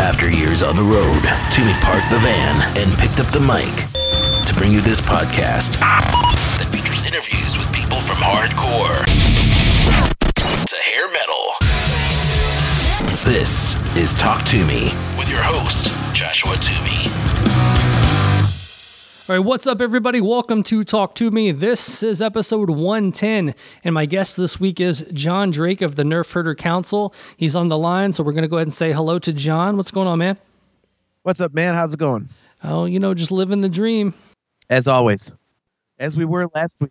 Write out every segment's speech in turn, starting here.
After years on the road, Toomey parked the van and picked up the mic to bring you this podcast that features interviews with people from hardcore to hair metal. This is Talk to Me with your host, Joshua Toomey. All right, what's up, everybody? Welcome to Talk to Me. This is episode 110, and my guest this week is John Drake of the Nerf Herder Council. He's on the line, so we're going to go ahead and say hello to John. What's going on, man? What's up, man? How's it going? Oh, you know, just living the dream. As always, as we were last week.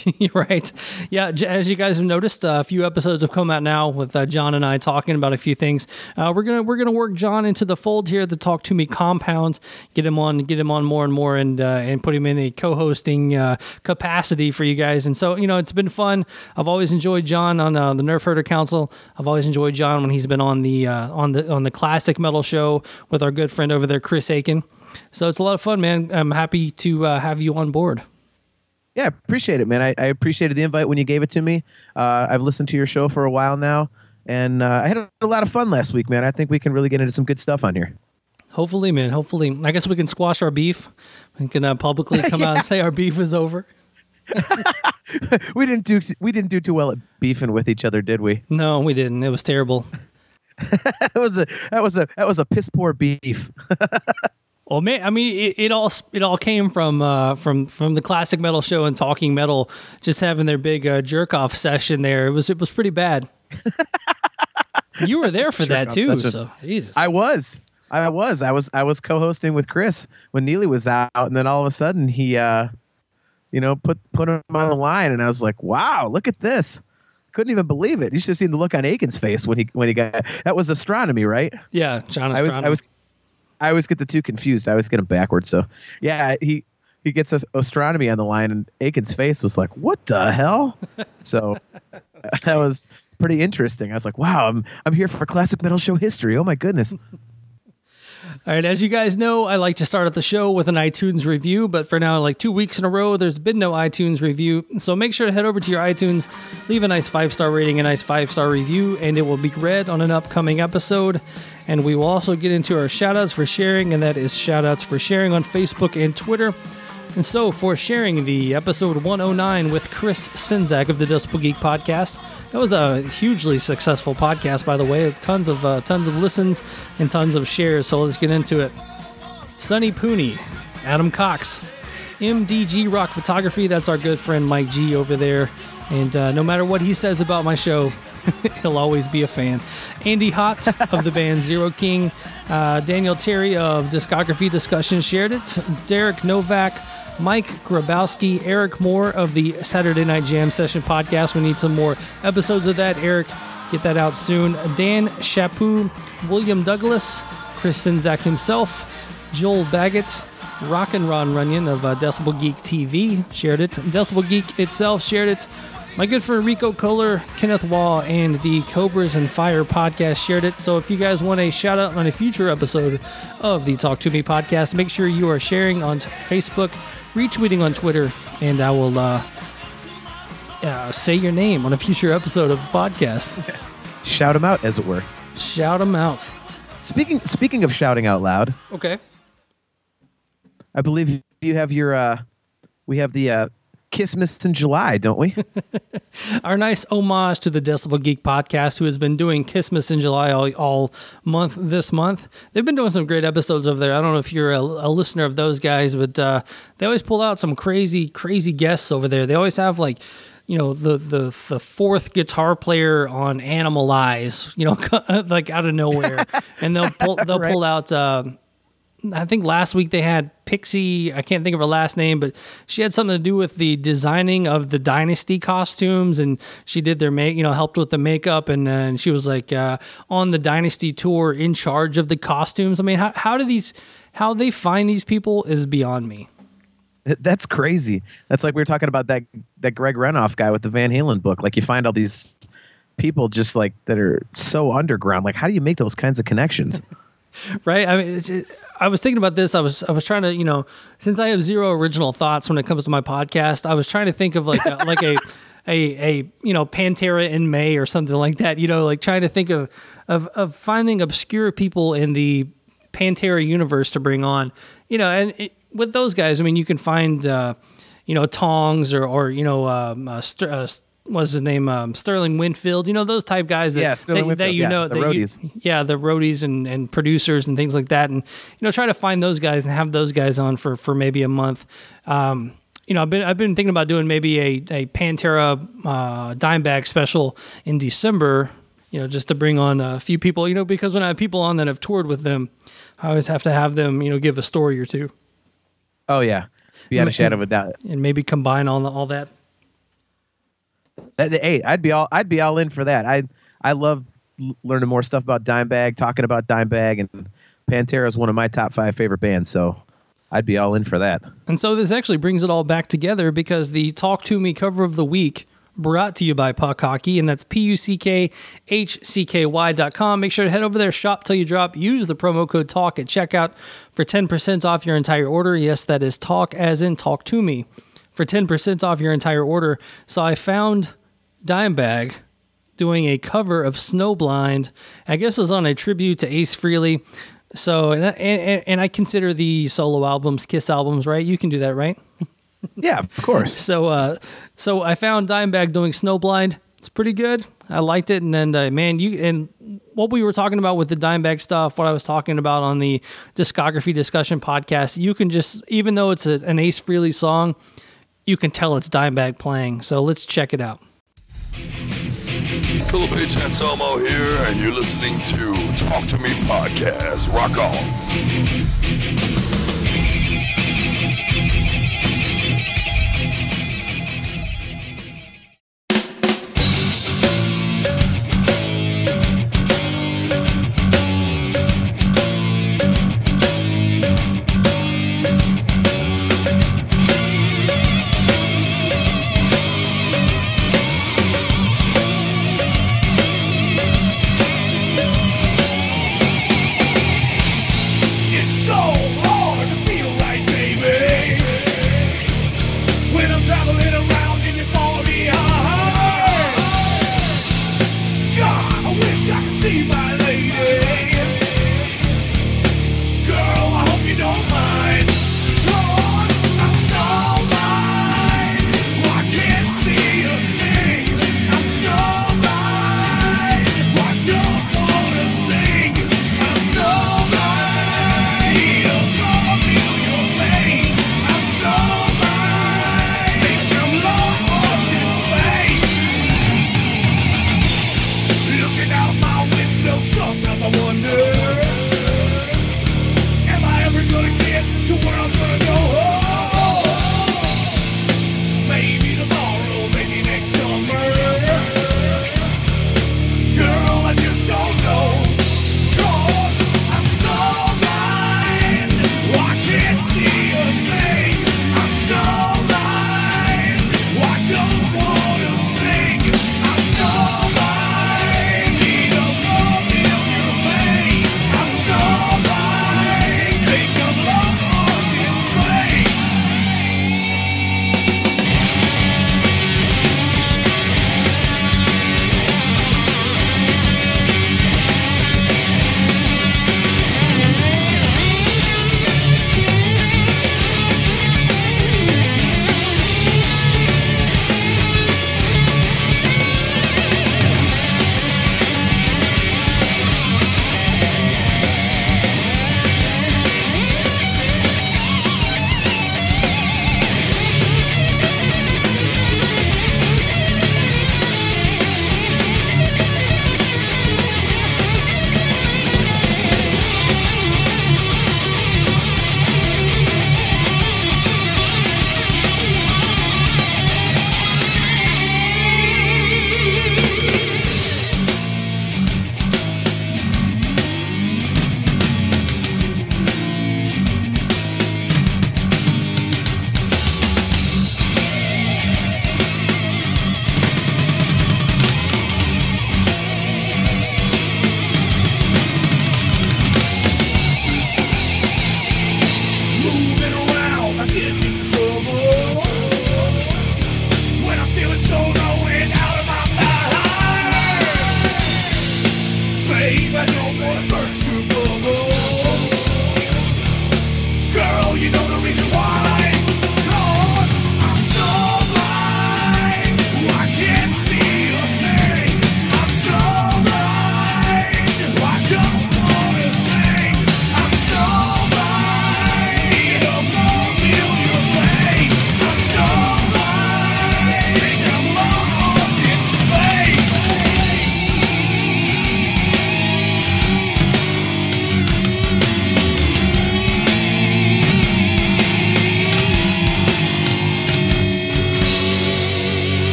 right. Yeah. As you guys have noticed, uh, a few episodes have come out now with uh, John and I talking about a few things. Uh, we're gonna we're gonna work John into the fold here the Talk to Me compound. Get him on, get him on more and more, and uh, and put him in a co-hosting uh, capacity for you guys. And so you know, it's been fun. I've always enjoyed John on uh, the Nerf Herder Council. I've always enjoyed John when he's been on the on the on the classic metal show with our good friend over there, Chris Akin. So it's a lot of fun, man. I'm happy to have you on board. Yeah, appreciate it, man. I, I appreciated the invite when you gave it to me. Uh, I've listened to your show for a while now, and uh, I had a, a lot of fun last week, man. I think we can really get into some good stuff on here. Hopefully, man. Hopefully, I guess we can squash our beef. We can uh, publicly come out and say our beef is over. we didn't do we didn't do too well at beefing with each other, did we? No, we didn't. It was terrible. that was a that was a that was a piss poor beef. Well, man, I mean, it, it all it all came from uh, from from the classic metal show and talking metal, just having their big uh, jerk off session there. It was it was pretty bad. you were there for that too, session. so Jesus. I was. I was. I was. I was co-hosting with Chris when Neely was out, and then all of a sudden he, uh, you know, put put him on the line, and I was like, "Wow, look at this!" Couldn't even believe it. You should have seen the look on Akin's face when he when he got that was astronomy, right? yeah, John. I was. I was. I always get the two confused. I always get them backwards. So yeah, he he gets us astronomy on the line, and Akin's face was like, "What the hell?" so that was pretty interesting. I was like, "Wow, I'm I'm here for classic metal show history. Oh my goodness." All right, as you guys know, I like to start at the show with an iTunes review, but for now, like two weeks in a row, there's been no iTunes review. So make sure to head over to your iTunes, leave a nice five star rating, a nice five star review, and it will be read on an upcoming episode. And we will also get into our shout outs for sharing, and that is shout outs for sharing on Facebook and Twitter. And so, for sharing the episode 109 with Chris Czynszak of the Decibel Geek podcast, that was a hugely successful podcast, by the way. Tons of uh, tons of listens and tons of shares. So let's get into it. Sunny Pooney, Adam Cox, MDG Rock Photography. That's our good friend Mike G over there. And uh, no matter what he says about my show, he'll always be a fan. Andy Hotz of the band Zero King, uh, Daniel Terry of Discography Discussion shared it, Derek Novak, Mike Grabowski, Eric Moore of the Saturday Night Jam Session podcast. We need some more episodes of that. Eric, get that out soon. Dan Chaput, William Douglas, Chris Czynszak himself, Joel Baggett, Rock and Ron Runyon of uh, Decibel Geek TV shared it. Decibel Geek itself shared it. My good friend Rico Kohler, Kenneth Wall, and the Cobras and Fire podcast shared it. So if you guys want a shout out on a future episode of the Talk to Me podcast, make sure you are sharing on Facebook, retweeting on Twitter, and I will uh, uh, say your name on a future episode of the podcast. Shout them out, as it were. Shout them out. Speaking speaking of shouting out loud, Okay. I believe you have your uh we have the Kissmas in July, don't we? Our nice homage to the Decibel Geek podcast, who has been doing Christmas in July all, all month this month. They've been doing some great episodes over there. I don't know if you're a, a listener of those guys, but uh, they always pull out some crazy, crazy guests over there. They always have like, you know, the the the fourth guitar player on Animalize, you know, like out of nowhere, and they'll pull they'll Right. pull out. Uh, I think last week they had Pixie. I can't think of her last name, but she had something to do with the designing of the Dynasty costumes, and she did their make. You know, helped with the makeup, and, uh, and she was like uh, on the Dynasty tour, in charge of the costumes. I mean, how how do these how they find these people is beyond me. That's crazy. That's like we were talking about that that Greg Renoff guy with the Van Halen book. Like you find all these people just like that are so underground. Like how do you make those kinds of connections? right i mean i was thinking about this i was i was trying to you know since i have zero original thoughts when it comes to my podcast i was trying to think of like a, like a a a you know pantera in may or something like that you know like trying to think of of of finding obscure people in the Pantera universe to bring on. You know, and it, with those guys, I mean, you can find uh, you know Tongs or or you know um, uh, St- uh, what's his name um, Sterling Winfield. You know those type guys that Yeah, Sterling that, that you yeah, know the that you- yeah, the roadies and, and producers and things like that, and you know, try to find those guys and have those guys on for for maybe a month. Um, you know, I've been I've been thinking about doing maybe a a Pantera uh, Dimebag special in December. You know, just to bring on a few people. You know, because when I have people on that have toured with them, I always have to have them. You know, give a story or two Oh yeah, beyond a shadow of a doubt. and maybe combine all the, all that. That, hey, I'd be all I'd be all in for that. I I love learning more stuff about Dimebag, talking about Dimebag, and Pantera is one of my top five favorite bands. So I'd be all in for that. And so this actually brings it all back together because the Talk to Me cover of the week brought to you by Puck Hockey, and that's P U C K H C K Y dot com. Make sure to head over there, shop till you drop. Use the promo code TALK at checkout for 10% off your entire order. Yes, that is talk as in talk to me for 10% off your entire order. So I found Dimebag doing a cover of Snowblind. I guess it was on a tribute to Ace Frehley. So, and, and, and I consider the solo albums Kiss albums, right? You can do that, right? Yeah, of course. So, uh, so I found Dimebag doing Snowblind. It's pretty good. I liked it, and then uh, man, you and what we were talking about with the Dimebag stuff, what I was talking about on the discography discussion podcast, you can just even though it's a, an Ace Frehley song, you can tell it's Dimebag playing. So let's check it out. Philip H. Anselmo here, and you're listening to Talk to Me Podcast. Rock on.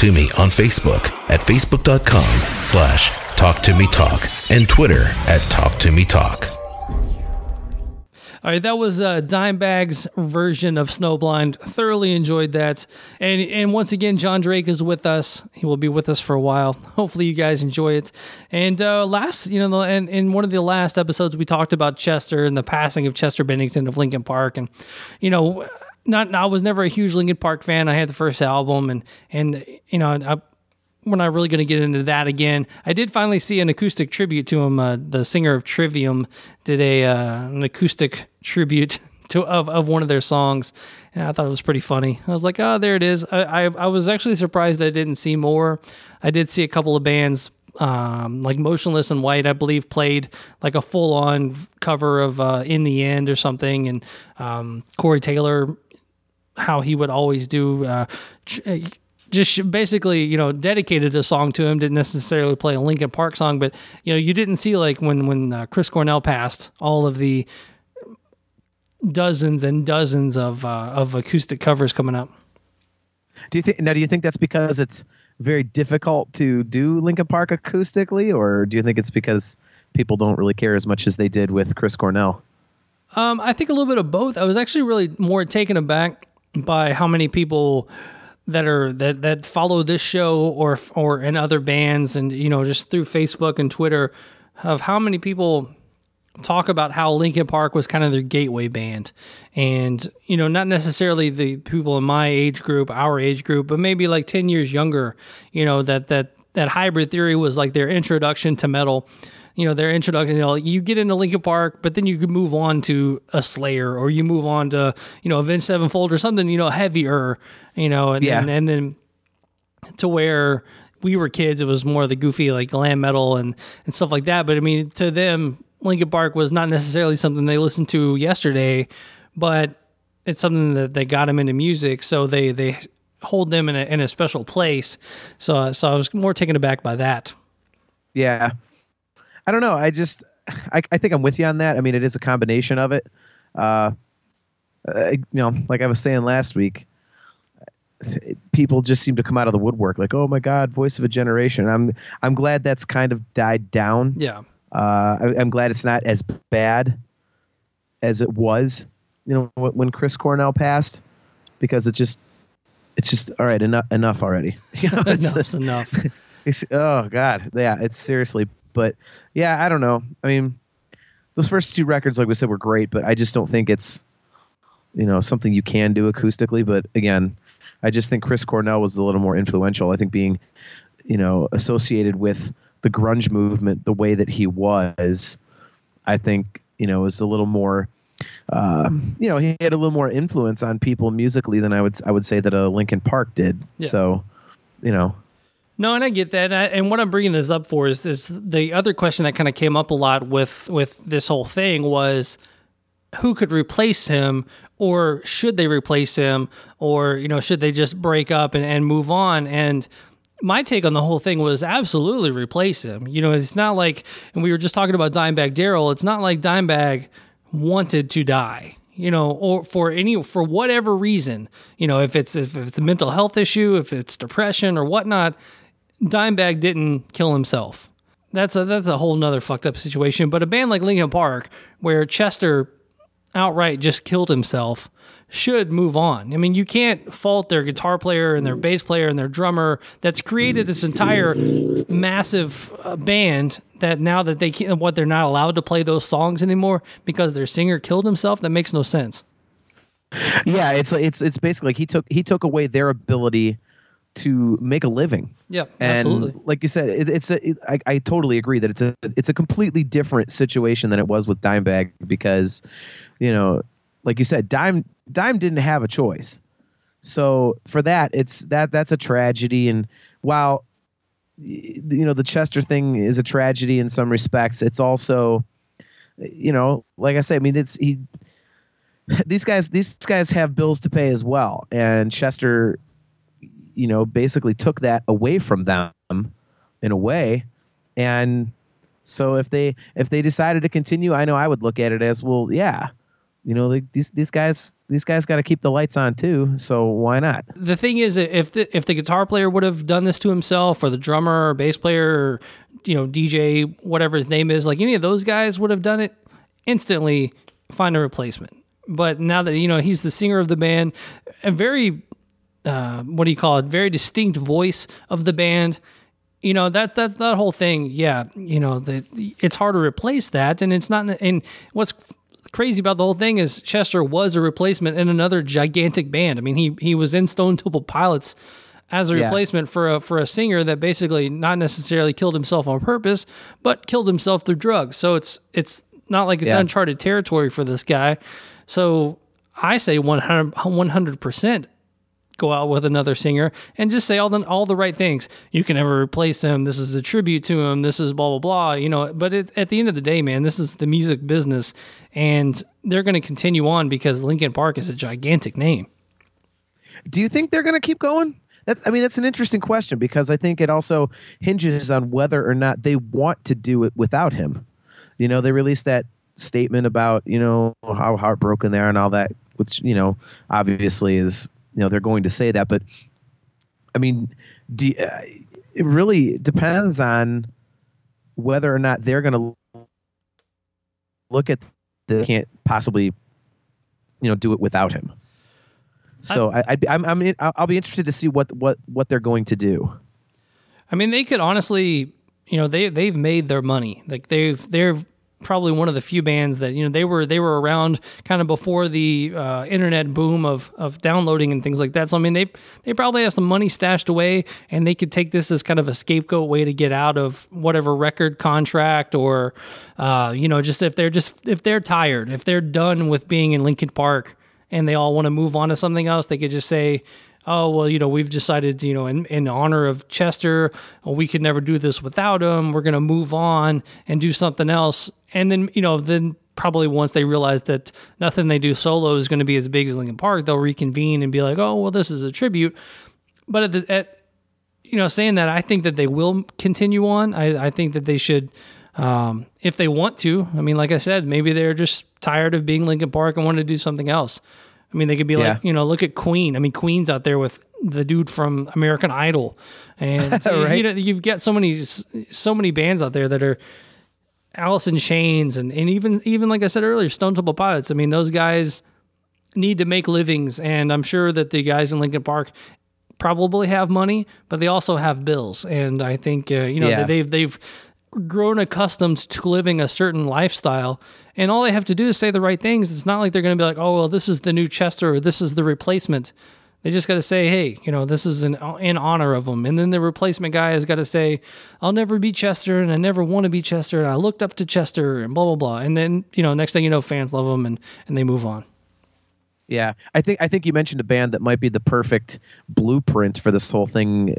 to me on Facebook at facebook.com slash talk to me talk and Twitter at talk to me talk. All right, that was uh, Dimebag's version of Snowblind. Thoroughly enjoyed that, and and once again, John Drake is with us. He will be with us for a while. Hopefully, you guys enjoy it. And uh, last, you know, in, in one of the last episodes, we talked about Chester and the passing of Chester Bennington of Linkin Park, and you know, not I was never a huge Linkin Park fan. I had the first album, and and you know, I, we're not really going to get into that again. I did finally see an acoustic tribute to him. Uh, the singer of Trivium did a uh, an acoustic tribute to of, of one of their songs, and I thought it was pretty funny. I was like, oh, there it is. I, I, I was actually surprised I didn't see more. I did see a couple of bands. Um, like Motionless in White, I believe, played like a full on cover of uh, In the End or something. And um, Corey Taylor, how he would always do, uh, tr- just basically, you know, dedicated a song to him. Didn't necessarily play a Linkin Park song, but you know, you didn't see like when when uh, Chris Cornell passed, all of the dozens and dozens of uh, of acoustic covers coming up. Do you think now? Do you think that's because it's very difficult to do Linkin Park acoustically, or do you think it's because people don't really care as much as they did with Chris Cornell? Um, I think a little bit of both. I was actually really more taken aback by how many people that are that that follow this show or or in other bands and you know just through Facebook and Twitter of how many people talk about how Linkin Park was kind of their gateway band. And you know not necessarily the people in my age group our age group but maybe like 10 years younger you know that that that hybrid theory was like their introduction to metal you know their introduction you know you get into Linkin Park but then you could move on to a Slayer or you move on to you know Avenged Sevenfold or something you know heavier you know and Yeah. then and then to where we were kids, it was more of the goofy like glam metal and and stuff like that. But I mean, to them, Linkin Park was not necessarily something they listened to yesterday, but it's something that they got them into music, so they they hold them in a in a special place. So so I was more taken aback by that. Yeah. I don't know. I just, I, I think I'm with you on that. I mean, it is a combination of it. Uh, uh, you know, like I was saying last week, people just seem to come out of the woodwork like, oh my God, voice of a generation. I'm, I'm glad that's kind of died down. Yeah. Uh, I, I'm glad it's not as bad as it was, you know, when Chris Cornell passed, because it just, it's just all right. Enough, enough already. You know, it's- Enough's enough. it's, oh God, yeah, it's seriously. But yeah, I don't know. I mean, those first two records, like we said, were great, but I just don't think it's, you know, something you can do acoustically. But again, I just think Chris Cornell was a little more influential. I think being, you know, associated with the grunge movement the way that he was, I think you know is a little more. Uh, you know, he had a little more influence on people musically than I would I would say that a Linkin Park did. Yeah. So, you know, No, and I get that. And, what I'm bringing this up for is this: the other question that kind of came up a lot with with this whole thing was who could replace him, or should they replace him, or you know, should they just break up and, and move on? And my take on the whole thing was absolutely replace him. You know, it's not like, and we were just talking about Dimebag Daryl. It's not like Dimebag wanted to die. You know, or for any for whatever reason, you know, if it's if it's a mental health issue, if it's depression or whatnot, Dimebag didn't kill himself. That's a that's a whole nother fucked up situation. But a band like Linkin Park, where Chester outright just killed himself, should move on. I mean, you can't fault their guitar player and their bass player and their drummer that's created this entire massive uh, band that now that they can't, what they're not allowed to play those songs anymore because their singer killed himself. That makes no sense. Yeah, it's it's it's basically like he took he took away their ability to make a living. Yep, And absolutely. like you said, it, it's a, it, I, I totally agree that it's a it's a completely different situation than it was with Dimebag because, you know, like you said, Dime Dime didn't have a choice. So for that, it's that that's a tragedy. And while you know the Chester thing is a tragedy in some respects, it's also, you know, like I say, I mean, it's he. These guys, these guys have bills to pay as well, and Chester you know, basically took that away from them in a way. And so if they if they decided to continue, I know I would look at it as well, yeah. you know, they, these these guys these guys got to keep the lights on too. So why not? The thing is, if the if the guitar player would have done this to himself, or the drummer, or bass player, or you know DJ, whatever his name is, like any of those guys would have done it, instantly find a replacement. But now that you know he's the singer of the band, a very uh, what do you call it? Very distinct voice of the band. You know that that's that whole thing. Yeah, you know that it's hard to replace that, and it's not. And what's crazy about the whole thing is Chester was a replacement in another gigantic band. I mean, he he was in Stone Temple Pilots as a Yeah. replacement for a for a singer that basically not necessarily killed himself on purpose, but killed himself through drugs. So it's it's not like it's Yeah. uncharted territory for this guy. So I say 100 percent go out with another singer and just say all the all the right things. You can never replace him. This is a tribute to him. This is blah blah blah. You know, but it, at the end of the day, man, this is the music business, and they're going to continue on because Linkin Park is a gigantic name. Do you think they're going to keep going? That, I mean, that's an interesting question because I think it also hinges on whether or not they want to do it without him. You know, they released that statement about you know how heartbroken they are and all that, which you know obviously is you know they're going to say that, but I mean, do, uh, it really depends on whether or not they're going to look at the can't possibly you know do it without him. So I, I'd be, I'm, I'm I'll I'll be interested to see what what what they're going to do. I mean, they could honestly, you know, they they've made their money. Like they've they're probably one of the few bands that you know they were they were around kind of before the uh, internet boom of of downloading and things like that. So I mean, they they probably have some money stashed away, and they could take this as kind of a scapegoat way to get out of whatever record contract or, uh, you know, just if they're just if they're tired, if they're done with being in Linkin Park and they all want to move on to something else, they could just say, oh well you know we've decided you know in, in honor of chester well, we could never do this without him. We're going to move on and do something else. And then you know then probably once they realize that nothing they do solo is going to be as big as linkin park they'll reconvene and be like oh well this is a tribute. But at, the, at you know saying that i think that they will continue on. I, I think that they should um, if they want to. I mean like i said maybe they're just tired of being linkin park and want to do something else I mean, they could be Yeah. like, you know, look at Queen. I mean, Queen's out there with the dude from American Idol, and Right. you know, you've got so many, so many bands out there that are Alice in Chains, and and even even like I said earlier, Stone Temple Pilots. I mean, those guys need to make livings, and I'm sure that the guys in Linkin Park probably have money, but they also have bills, and I think uh, you know Yeah. they've they've grown accustomed to living a certain lifestyle and all they have to do is say the right things. It's not like they're going to be like oh well this is the new chester or this is the replacement. They just got to say hey you know this is in, in honor of them and then the replacement guy has got to say i'll never be chester and i never want to be chester and i looked up to chester and blah blah blah. And then you know next thing you know fans love them and and they move on. Yeah, I think I think you mentioned a band that might be the perfect blueprint for this whole thing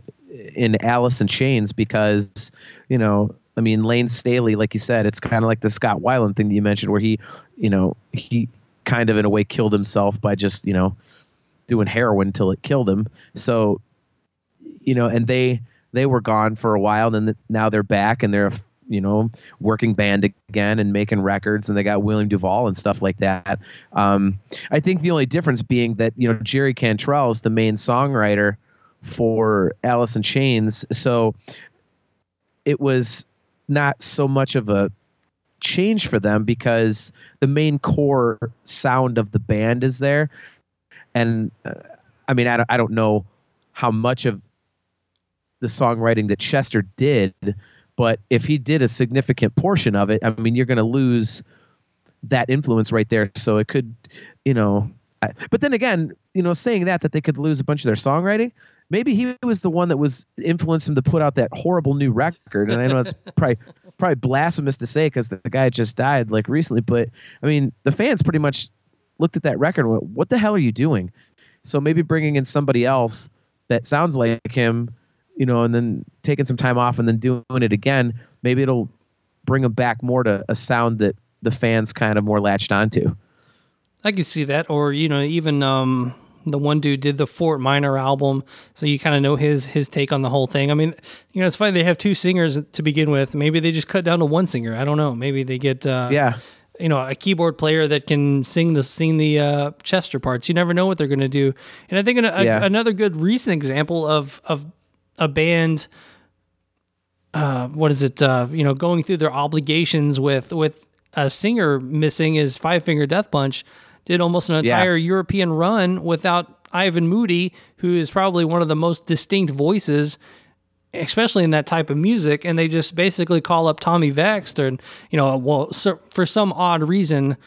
in Alice in Chains because you know I mean Layne Staley, like you said, it's kind of like the Scott Weiland thing that you mentioned, where he, you know, he kind of in a way killed himself by just you know doing heroin until it killed him. So you know, and they they were gone for a while, and now they're back, and they're you know working band again and making records, and they got William DuVall and stuff like that. Um, I think the only difference being that you know Jerry Cantrell is the main songwriter for Alice in Chains, so it was not so much of a change for them because the main core sound of the band is there. And uh, i mean I don't, I don't know how much of the songwriting that chester did but if he did a significant portion of it i mean you're going to lose that influence right there. So it could you know I, but then again you know saying that that they could lose a bunch of their songwriting maybe he was the one that was influenced him to put out that horrible new record. And i know it's probably probably blasphemous to say because the, the guy just died like recently but i mean the fans pretty much looked at that record and went what the hell are you doing? So maybe bringing in somebody else that sounds like him you know and then taking some time off and then doing it again maybe it'll bring him back more to a sound that the fans kind of more latched onto I could see that, or you know, even um, the one dude did the Fort Minor album, so you kind of know his his take on the whole thing. I mean, you know, it's funny they have two singers to begin with. Maybe they just cut down to one singer. I don't know. Maybe they get uh, yeah you know a keyboard player that can sing the sing the uh, Chester parts. You never know what they're going to do. And I think an, a, Yeah. another good recent example of of a band uh, what is it? Uh, you know, going through their obligations with with a singer missing is Five Finger Death Punch. Did almost an Yeah. entire European run without Ivan Moody, who is probably one of the most distinct voices, especially in that type of music. And they just basically call up Tommy Vext, and you know, well, so, for some odd reason,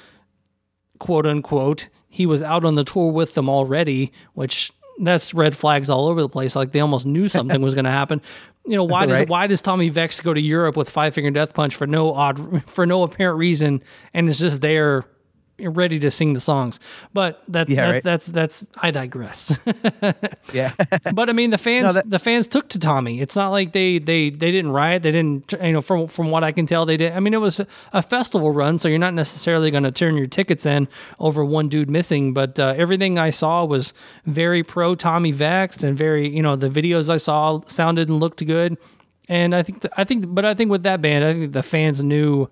quote unquote, he was out on the tour with them already, which that's red flags all over the place. Like they almost knew something was going to happen. You know, why does Right. why does Tommy Vext go to Europe with Five Finger Death Punch for no odd for no apparent reason and is just there ready to sing the songs? But that, Yeah, that right. that's that's I digress. Yeah. but I mean, the fans, that- the fans took to Tommy. It's not like they they they didn't riot. They didn't, you know, from from what I can tell, they did. I mean, it was a festival run, so you're not necessarily going to turn your tickets in over one dude missing. But uh, everything I saw was very pro Tommy Vext, and very, you know, the videos I saw sounded and looked good. And I think, th- I think, but I think with that band, I think the fans knew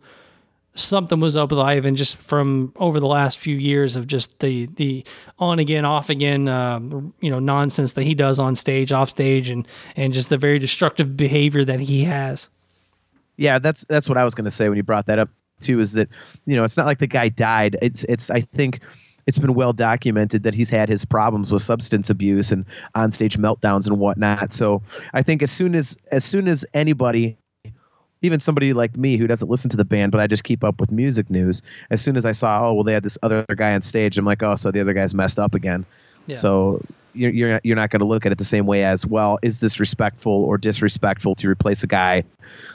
something was up with Ivan just from over the last few years of just the the on again off again um, you know nonsense that he does on stage off stage and and just the very destructive behavior that he has yeah, that's that's what I was going to say when you brought that up too. Is that you know it's not like the guy died. It's it's I think it's been well documented that he's had his problems with substance abuse and onstage meltdowns and whatnot. So I think as soon as as soon as anybody even somebody like me who doesn't listen to the band, but I just keep up with music news. As soon as I saw, oh well, they had this other guy on stage, I'm like, oh, so the other guy's messed up again. Yeah. So you're you're not, you're not going to look at it the same way as well. Is this respectful or disrespectful to replace a guy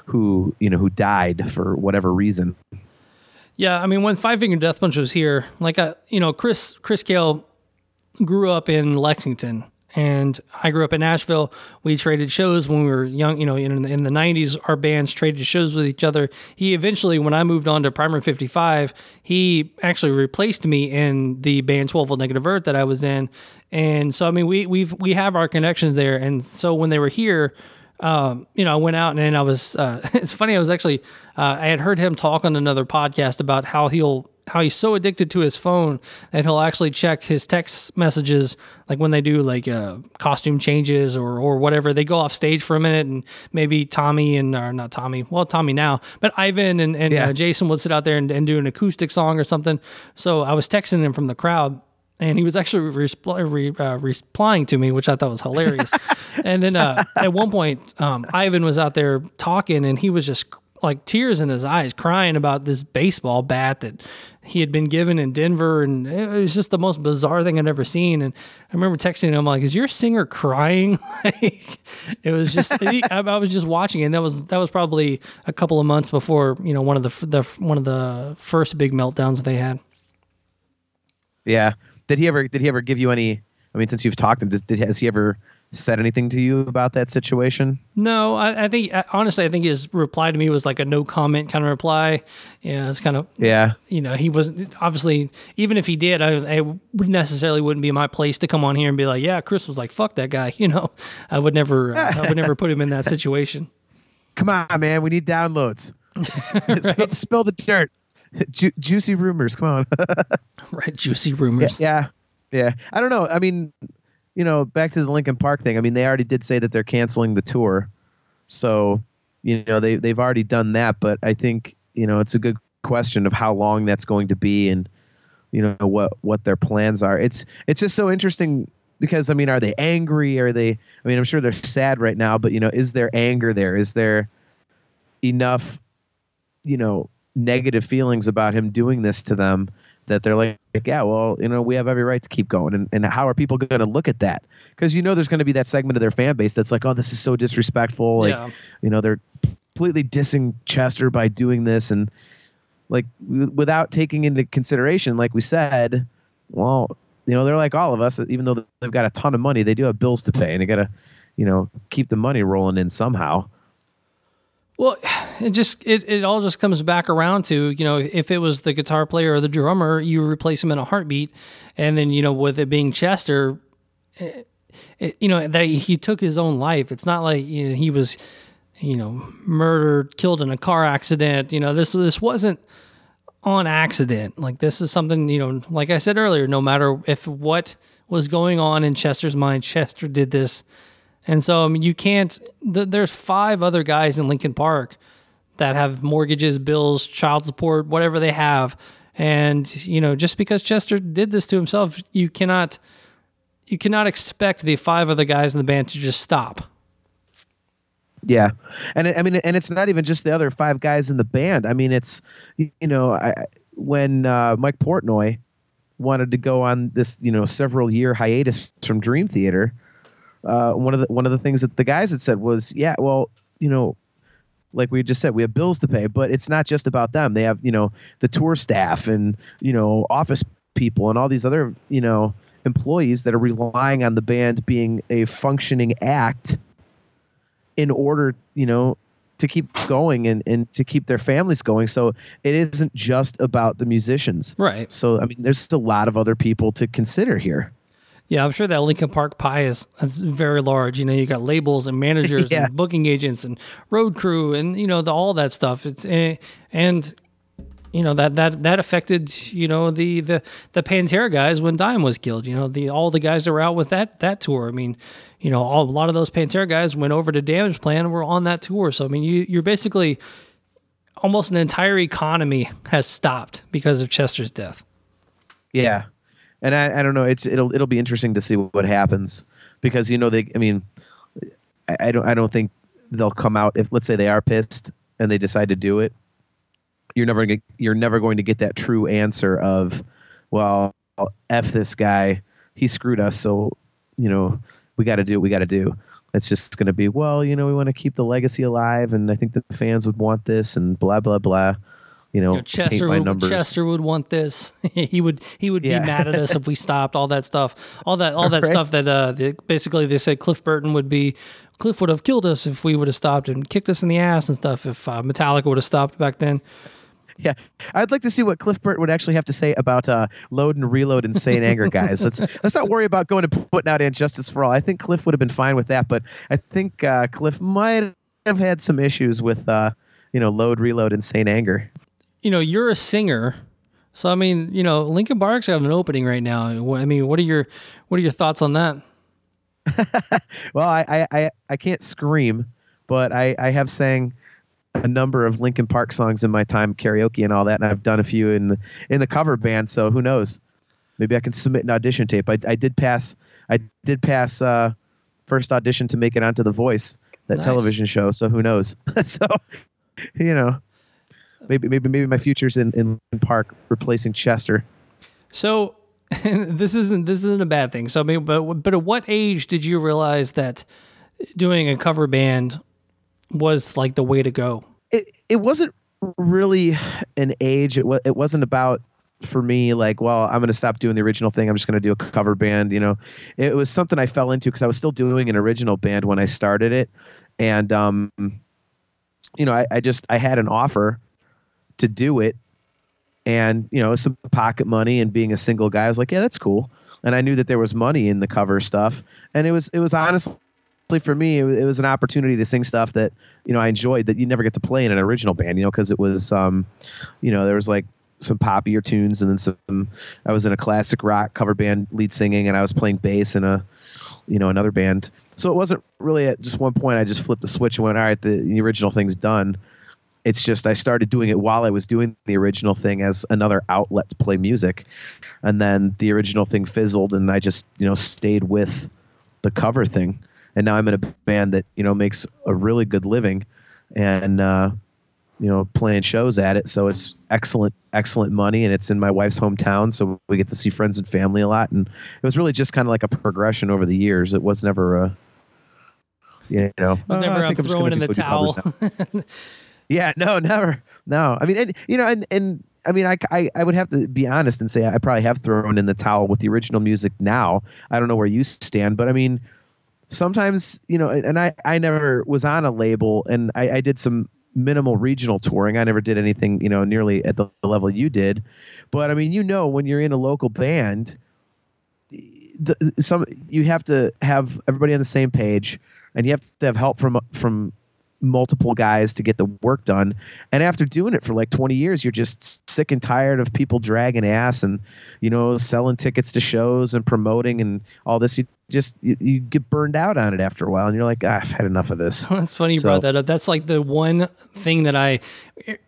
who you know who died for whatever reason? Yeah, I mean, when Five Finger Death Punch was here, like, uh, you know, Chris Chris Kael grew up in Lexington, and I grew up in Nashville. We traded shows when we were young. You know, in, in the '90s, our bands traded shows with each other. He eventually, when I moved on to Primer 55, he actually replaced me in the band 12 Volt Negative Earth that I was in, and so I mean, we we've we have our connections there. And so when they were here, um, you know, I went out and I was. Uh, it's funny. I was actually. Uh, I had heard him talk on another podcast about how he'll how he's so addicted to his phone that he'll actually check his text messages like when they do like uh, costume changes or or whatever. They go off stage for a minute and maybe Tommy and or not Tommy, well Tommy now, but Ivan and and Yeah. uh, Jason would sit out there and, and do an acoustic song or something. So I was texting him from the crowd and he was actually respl- re, uh, replying to me, which I thought was hilarious. and then uh, at one point, um, Ivan was out there talking, and he was just like tears in his eyes, crying about this baseball bat that he had been given in Denver, and it was just the most bizarre thing I'd ever seen. And I remember texting him like, "Is your singer crying?" like it was just I, I was just watching, it, and that was that was probably a couple of months before you know one of the the one of the first big meltdowns they had. Yeah. Did he ever did he ever give you any? I mean, since you've talked to him, does, did, has he ever said anything to you about that situation? No, I, I think honestly, I think his reply to me was like a no comment kind of reply. Yeah, it's kind of Yeah. you know he wasn't obviously even if he did, I, I would necessarily wouldn't be my place to come on here and be like, yeah, Chris was like, fuck that guy. You know, I would never, uh, I would never put him in that situation. Come on, man. We need downloads. spill, spill the dirt. Ju- juicy rumors. Come on. Right, juicy rumors. yeah. Yeah. I don't know. I mean, you know, back to the Linkin Park thing. I mean, they already did say that they're canceling the tour. So, you know, they they've already done that, but I think, you know, it's a good question of how long that's going to be and you know what what their plans are. It's it's just so interesting because I mean, are they angry? Are they I mean, I'm sure they're sad right now, but you know, is there anger there? Is there enough you know, negative feelings about him doing this to them that they're like, yeah, well, you know, we have every right to keep going. And, and how are people going to look at that? Because, you know, there's going to be that segment of their fan base that's like, oh, this is so disrespectful. Like, Yeah. you know, they're completely dissing Chester by doing this. And, like, w- without taking into consideration, like we said, well, you know, they're like all of us, even though they've got a ton of money, they do have bills to pay and they got to, you know, keep the money rolling in somehow. Well, it just it, it all just comes back around to you know if it was the guitar player or the drummer, you replace him in a heartbeat, and then you know with it being Chester, it, it- you know that he, he took his own life. It's not like you know, he was you know murdered, killed in a car accident. You know this this wasn't on accident. Like this is something, you know, like I said earlier, no matter if what was going on in Chester's mind, Chester did this. And so, I mean, you can't, th- there's five other guys in Linkin Park that have mortgages, bills, child support, whatever they have. And, you know, just because Chester did this to himself, you cannot, you cannot expect the five other guys in the band to just stop. Yeah, and I mean, and it's not even just the other five guys in the band. I mean, it's you know, I, when uh, Mike Portnoy wanted to go on this you know several year hiatus from Dream Theater, uh, one of the one of the things that the guys had said was, yeah, well, you know, like we just said, we have bills to pay, but it's not just about them. They have you know the tour staff and you know office people and all these other you know employees that are relying on the band being a functioning act in order, you know, to keep going and, and to keep their families going. So it isn't just about the musicians. Right. So, I mean, there's a lot of other people to consider here. Yeah, I'm sure that Linkin Park pie is, very large. You know, you got labels and managers Yeah. and booking agents and road crew and you know the, all that stuff. It's eh, and you know that that that affected you know the the the Pantera guys when Dime was killed. You know the all the guys that were out with that that tour. I mean, you know, all, a lot of those Pantera guys went over to Damage Plan and were on that tour. So I mean, you you're basically almost an entire economy has stopped because of Chester's death. Yeah. And I, I don't know. It's it'll it'll be interesting to see what happens because you know they. I mean, I, I don't I don't think they'll come out if let's say they are pissed and they decide to do it. You're never you're never going to get that true answer of, well, f this guy, he screwed us, so you know we got to do what we got to do. It's just going to be well, you know, we want to keep the legacy alive, and I think the fans would want this, and blah blah blah. You know, You know, Chester would. Chester would want this. he would he would Yeah. be mad at us if we stopped all that stuff. All that all that Right. stuff that uh they, basically they said Cliff Burton would be Cliff would have killed us if we would have stopped and kicked us in the ass and stuff if uh, Metallica would have stopped back then. Yeah, I'd like to see what Cliff Burton would actually have to say about uh, load and reload and St. Anger, guys. Let's let's not worry about going and putting out And Justice for All. I think Cliff would have been fine with that, but I think uh, Cliff might have had some issues with uh, you know load, reload, St. Anger. You know, you're a singer. So I mean, you know, Linkin Park's got an opening right now. I mean, what are your what are your thoughts on that? Well, I I, I, I can't scream, but I, I have sang a number of Linkin Park songs in my time, karaoke and all that, and I've done a few in the, in the cover band. So who knows? Maybe I can submit an audition tape. I, I did pass. I did pass uh, first audition to make it onto The Voice, that Nice. television show. So who knows? so you know, maybe maybe maybe my future's in in Park replacing Chester. So this isn't this isn't a bad thing. So I mean, but but at what age did you realize that doing a cover band was like the way to go? it it wasn't really an age. It was it wasn't about for me like well I'm going to stop doing the original thing. I'm just going to do a cover band. You know, it was something I fell into because I was still doing an original band when I started it, and um, you know I, I just I had an offer to do it, and you know some pocket money and being a single guy I was like yeah that's cool, and I knew that there was money in the cover stuff, and it was it was honestly for me, it was, an opportunity to sing stuff that you know I enjoyed that you never get to play in an original band. You know, because it was, um, you know, there was like some poppier tunes, and then some. I was in a classic rock cover band lead singing, and I was playing bass in a, you know, another band. So it wasn't really at just one point. I just flipped the switch and went, all right, the, the original thing's done. It's just I started doing it while I was doing the original thing as another outlet to play music, and then the original thing fizzled, and I just you know stayed with the cover thing and now I'm in a band that you know makes a really good living, and uh, you know playing shows at it. So it's excellent, excellent money, and it's in my wife's hometown, so we get to see friends and family a lot. And it was really just kind of like a progression over the years. It was never a, you know, It was "Oh, never I I'm think I'm just throwing gonna in the go do towel. now." Yeah, no, never. No, I mean, and, you know, and and I mean, I, I I would have to be honest and say I probably have thrown in the towel with the original music now. I don't know where you stand, but I mean, sometimes you know, and I I never was on a label, and I, I did some minimal regional touring. I never did anything, you know, nearly at the level you did. But I mean, you know, when you're in a local band, the, some you have to have everybody on the same page, and you have to have help from from multiple guys to get the work done. And after doing it for like 20 years, you're just sick and tired of people dragging ass and, you know, selling tickets to shows and promoting and all this. You just, you, you get burned out on it after a while and you're like, ah, I've had enough of this. That's funny you So- brought that up. That's like the one thing that I,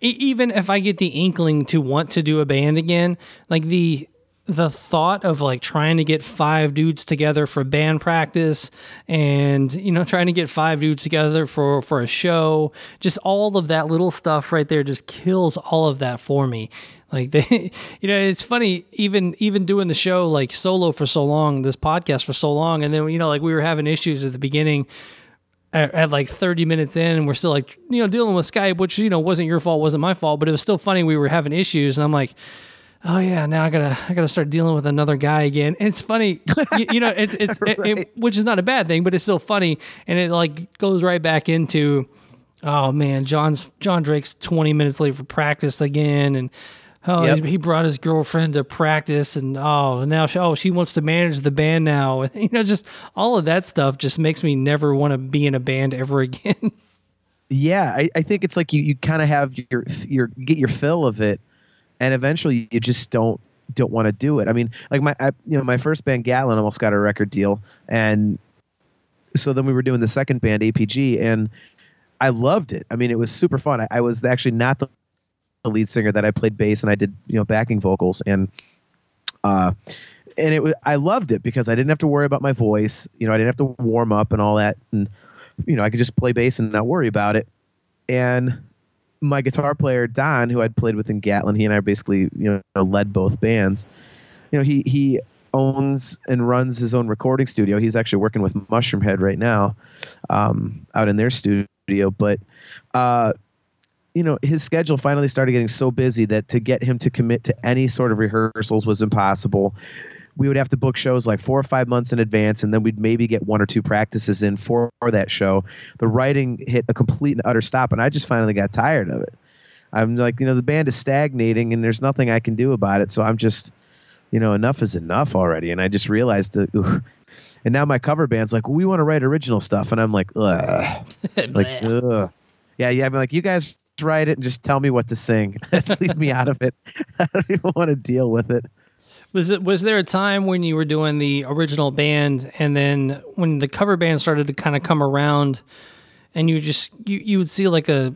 even if I get the inkling to want to do a band again, like the the thought of like trying to get five dudes together for band practice and you know trying to get five dudes together for for a show just all of that little stuff right there just kills all of that for me. Like they you know it's funny even even doing the show like solo for so long this podcast for so long and then you know like we were having issues at the beginning at, at like 30 minutes in and we're still like you know dealing with skype which you know wasn't your fault wasn't my fault but it was still funny we were having issues and i'm like oh yeah now i gotta i gotta start dealing with another guy again it's funny you, you know it's it's it, it, which is not a bad thing but it's still funny and it like goes right back into oh man john's john drake's 20 minutes late for practice again and Oh, Yep. he brought his girlfriend to practice, and oh, now she, oh, she wants to manage the band now. And, you know, just all of that stuff just makes me never want to be in a band ever again. Yeah, I, I think it's like you, you kind of have your your get your fill of it, and eventually you just don't don't want to do it. I mean, like my I, you know my first band Gatlin almost got a record deal, and so then we were doing the second band APG, and I loved it. I mean, it was super fun. I, I was actually not the, the lead singer that I played bass and I did you know backing vocals and uh and it was I loved it because I didn't have to worry about my voice. You know, I didn't have to warm up and all that, and you know I could just play bass and not worry about it. And my guitar player Don, who I'd played with in Gatlin, he and I basically you know led both bands. You know, he he owns and runs his own recording studio. He's actually working with Mushroomhead right now, um, out in their studio. But uh, you know, his schedule finally started getting so busy that to get him to commit to any sort of rehearsals was impossible. We would have to book shows like four or five months in advance, and then we'd maybe get one or two practices in for that show. The writing hit a complete and utter stop, and I just finally got tired of it. I'm like, you know, the band is stagnating, and there's nothing I can do about it. So I'm just, you know, enough is enough already. And I just realized that. ugh. And now my cover band's like, we want to write original stuff, and I'm like, ugh, like, ugh. yeah, yeah. I'm like, you guys write it and just tell me what to sing. Leave me out of it. I don't even want to deal with it. Was it was there a time when you were doing the original band and then when the cover band started to kind of come around and you just you, you would see like a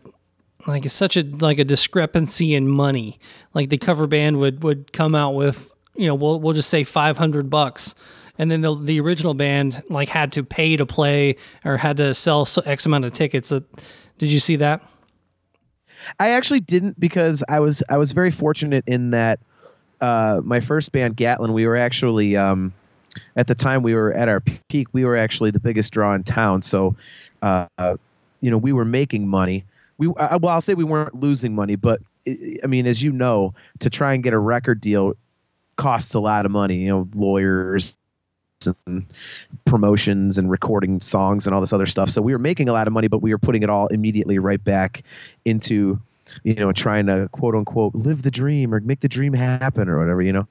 like such a like a discrepancy in money. Like the cover band would would come out with, you know, we'll we'll just say 500 bucks and then the the original band like had to pay to play or had to sell x amount of tickets. Uh, Did you see that? I actually didn't because I was I was very fortunate in that uh, my first band Gatlin we were actually um, at the time we were at our peak we were actually the biggest draw in town so uh, you know we were making money we well I'll say we weren't losing money but I mean as you know to try and get a record deal costs a lot of money you know lawyers and promotions and recording songs and all this other stuff. So we were making a lot of money, but we were putting it all immediately right back into, you know, trying to quote unquote live the dream or make the dream happen or whatever, you know.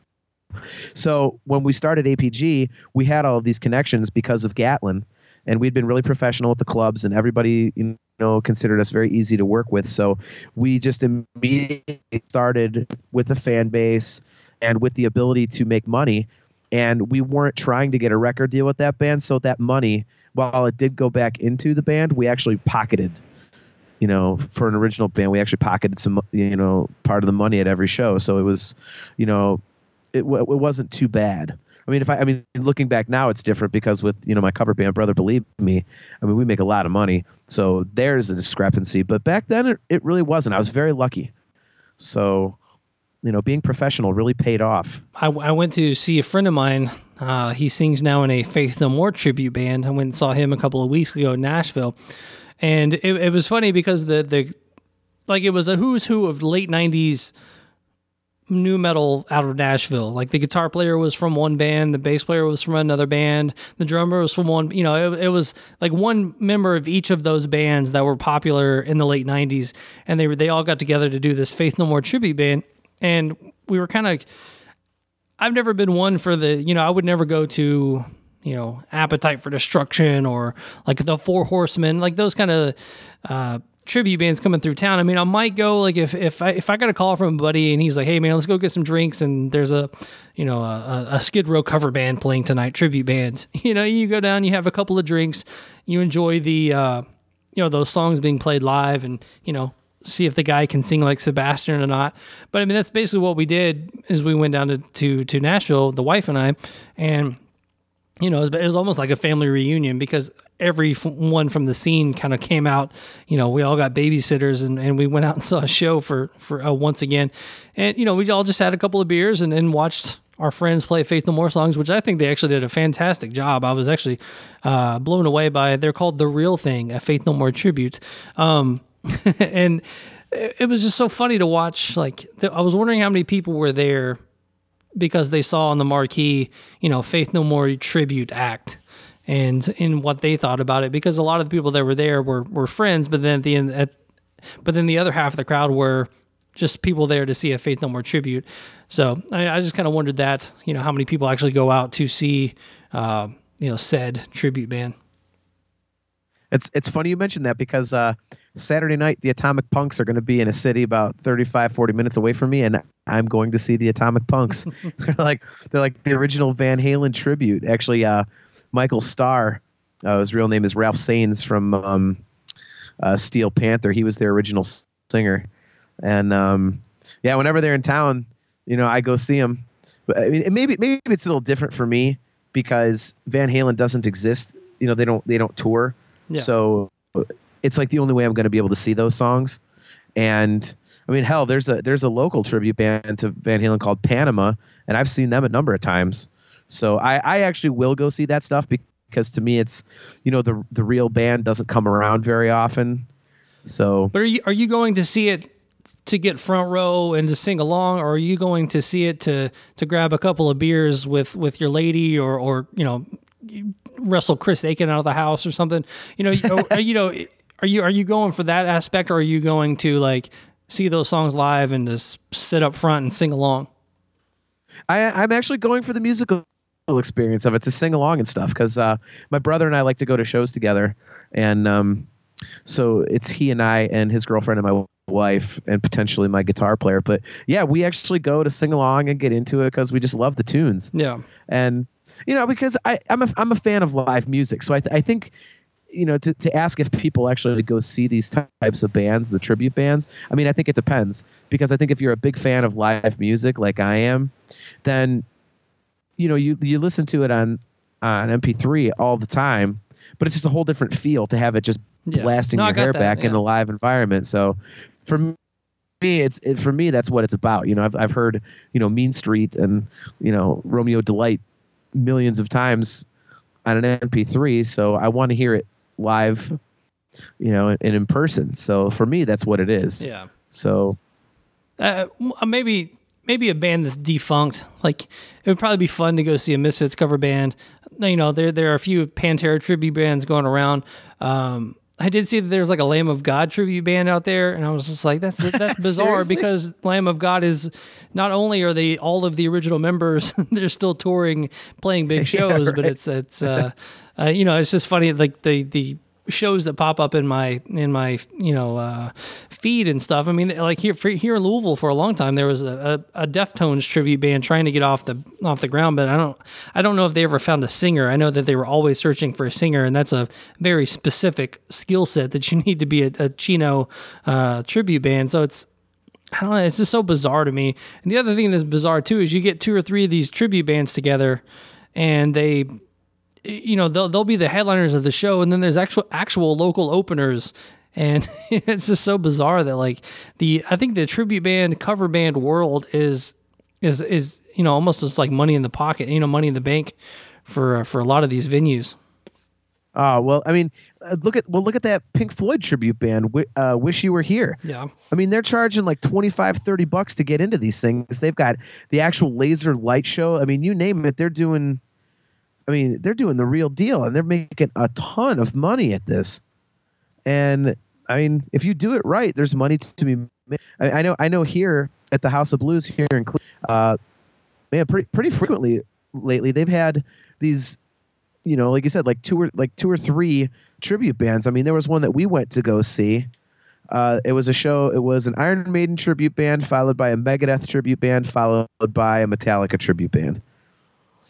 So when we started APG, we had all of these connections because of Gatlin, and we'd been really professional with the clubs, and everybody, you know, considered us very easy to work with. So we just immediately started with a fan base and with the ability to make money and we weren't trying to get a record deal with that band so that money while it did go back into the band we actually pocketed you know for an original band we actually pocketed some you know part of the money at every show. So it was you know it, w- it wasn't too bad. I mean if i i mean looking back now it's different because with you know my cover band brother believe me i mean we make a lot of money. So there's a discrepancy. But back then it, it really wasn't. I was very lucky. So you know being professional really paid off. I, I went to see a friend of mine. Uh, he sings now in a Faith No More tribute band. I went and saw him a couple of weeks ago in Nashville, and it, it was funny because the the like it was a who's who of late '90s nu metal out of Nashville. Like the guitar player was from one band, the bass player was from another band, the drummer was from one. You know, it, it was like one member of each of those bands that were popular in the late '90s, and they were they all got together to do this Faith No More tribute band, and we were kind of I've never been one for the, you know, I would never go to you know, Appetite for Destruction or like the Four Horsemen, like those kind of uh, tribute bands coming through town. I mean, I might go like if if I if I got a call from a buddy and he's like, "Hey man, let's go get some drinks," and there's a you know a, a Skid Row cover band playing tonight, tribute band. You know, you go down, you have a couple of drinks, you enjoy the uh, you know those songs being played live, and you know see if the guy can sing like Sebastian or not. But I mean, that's basically what we did. Is we went down to to, to Nashville, the wife and I, and you know, it was, almost like a family reunion because everyone from the scene kind of came out. You know, we all got babysitters and, and we went out and saw a show for for uh, once again, and you know, we all just had a couple of beers and, and watched our friends play Faith No More songs, which I think they actually did a fantastic job. I was actually uh, blown away by. It. They're called the Real Thing, a Faith No More tribute, um, and it, it was just so funny to watch. Like, I was wondering how many people were there because they saw on the marquee, you know, Faith No More tribute act and in what they thought about it because a lot of the people that were there were were friends but then at the end at but then the other half of the crowd were just people there to see a Faith No More tribute. So I, I just kind of wondered that, you know, how many people actually go out to see, uh, you know, said tribute band. It's it's funny you mentioned that because uh, Saturday night the Atomic Punks are going to be in a city about 35 40 minutes away from me and I'm going to see the Atomic Punks. they're like they're like the original Van Halen tribute. Actually uh, Michael Starr uh, his real name is Ralph Saenz from um, uh, Steel Panther. He was their original singer. And um, yeah, whenever they're in town, you know, I go see them. But I mean, maybe maybe it's a little different for me because Van Halen doesn't exist. You know, they don't they don't tour. Yeah. So it's like the only way I'm going to be able to see those songs. And I mean, hell, there's a there's a local tribute band to Van Halen called Panama, and I've seen them a number of times. So I, I actually will go see that stuff because to me it's, you know, the the real band doesn't come around very often. So But are you are you going to see it to get front row and to sing along, or are you going to see it to to grab a couple of beers with with your lady, or or you know, wrestle Chris Akin out of the house or something? You know, you, are, you know, are you are you going for that aspect, or are you going to like see those songs live and just sit up front and sing along? I, I'm actually going for the musical experience of it to sing along and stuff because uh, my brother and I like to go to shows together, and um, so it's he and I and his girlfriend and my wife and potentially my guitar player. But yeah, we actually go to sing along and get into it because we just love the tunes. Yeah, and you know because I I'm a I'm a fan of live music, so I th- I think you know to, to ask if people actually go see these types of bands the tribute bands i mean i think it depends. Because i think if you're a big fan of live music like i am then you know you you listen to it on on mp3 all the time but it's just a whole different feel to have it just Yeah. blasting No, your hair that, back in a live environment. So for me it's it, for me that's what it's about. You know I've, I've heard you know mean street and you know romeo delight millions of times on an mp3 so i want to hear it live you know and, and in person so for me that's what it is yeah. so Uh, maybe maybe a band that's defunct. Like it would probably be fun to go see a Misfits cover band. You know, there there are a few Pantera tribute bands going around. Um, I did see that there's like a Lamb of God tribute band out there, and I was just like, that's that's bizarre because Lamb of God is not only are they all of the original members, they're still touring, playing big shows, but right. it's it's uh, uh, you know it's just funny like the the shows that pop up in my in my you know uh, feed and stuff. I mean, like here for, here in Louisville for a long time, there was a, a, a Deftones tribute band trying to get off the off the ground, but I don't I don't know if they ever found a singer. I know that they were always searching for a singer, and that's a very specific skill set that you need to be a, a Chino uh, tribute band. So it's I don't know. It's just so bizarre to me. And the other thing that's bizarre too is you get two or three of these tribute bands together, and they, you know, they'll they'll be the headliners of the show, and then there's actual actual local openers, and it's just so bizarre that like the I think the tribute band cover band world is is is you know almost just like money in the pocket, you know, money in the bank for uh, for a lot of these venues. uh well i mean uh, look at well look at that pink floyd tribute band uh, wish you were here Yeah. I mean, they're charging like 25, 30 bucks to get into these things. They've got the actual laser light show. I mean, you name it, they're doing I mean, they're doing the real deal and they're making a ton of money at this. And I mean, if you do it right, there's money to be made. I, I know I know here at the House of Blues here in Cleveland, uh man, pretty pretty frequently lately they've had these you know, like you said, like two or like two or three tribute bands. I mean, there was one that we went to go see. Uh, it was a show. It was an Iron Maiden tribute band, followed by a Megadeth tribute band, followed by a Metallica tribute band.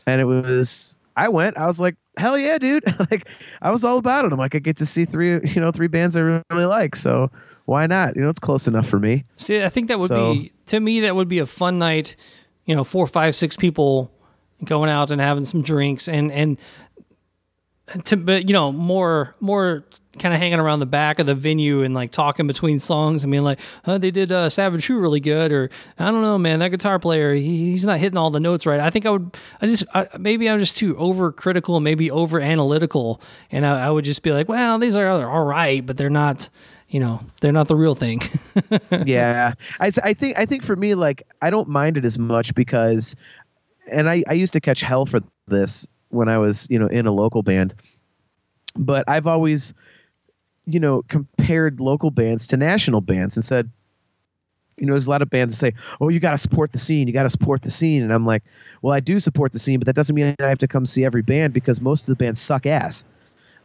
And it was. I went. I was like, hell yeah, dude! like, I was all about it. I'm like, I get to see three, you know, three bands I really like. So why not? You know, it's close enough for me. See, I think that would So- be to me that would be a fun night. You know, four, five, six people going out and having some drinks and and to but you know more more kind of hanging around the back of the venue and like talking between songs. I mean, like, oh, they did uh, Savage True really good, or I don't know, man, that guitar player he, he's not hitting all the notes right. I think I would, I just I, maybe I'm just too overcritical, maybe over analytical, and I, I would just be like, well, these are all right, but they're not. You know, they're not the real thing. yeah I, I think i think for me like i don't mind it as much because and I, I used to catch hell for this when i was you know in a local band but i've always you know compared local bands to national bands and said you know there's a lot of bands that say oh you got to support the scene you got to support the scene and i'm like well i do support the scene but that doesn't mean i have to come see every band because most of the bands suck ass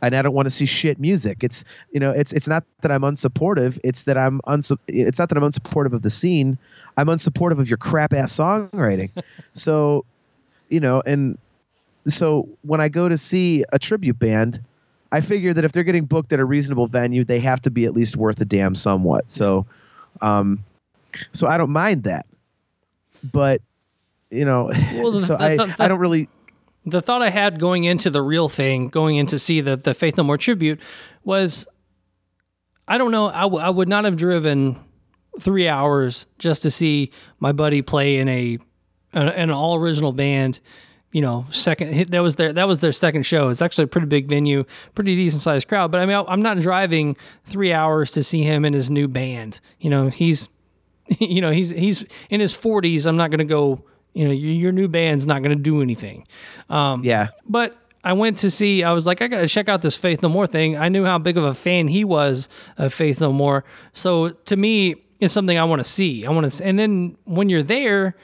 and I don't want to see shit music. It's you know, it's it's not that I'm unsupportive. It's that I'm unsu- It's not that I'm unsupportive of the scene. I'm unsupportive of your crap ass songwriting. so, you know, and so when I go to see a tribute band, I figure that if they're getting booked at a reasonable venue, they have to be at least worth a damn somewhat. So, um, so I don't mind that. But you know, Well, the- so the- I the- I don't really. the thought I had going into the real thing, going in to see the the Faith No More tribute, was I don't know. I, w- I would not have driven three hours just to see my buddy play in a an, an all original band. You know, second hit that was their that was their second show. It's actually a pretty big venue, pretty decent sized crowd. But I mean, I'm not driving three hours to see him and his new band. You know, he's you know he's he's in his 40s. I'm not going to go. You know, your, your new band's not going to do anything. Um, Yeah. but I went to see. I was like, I got to check out this Faith No More thing. I knew how big of a fan he was of Faith No More. So to me, it's something I want to see. I want to. And then when you're there,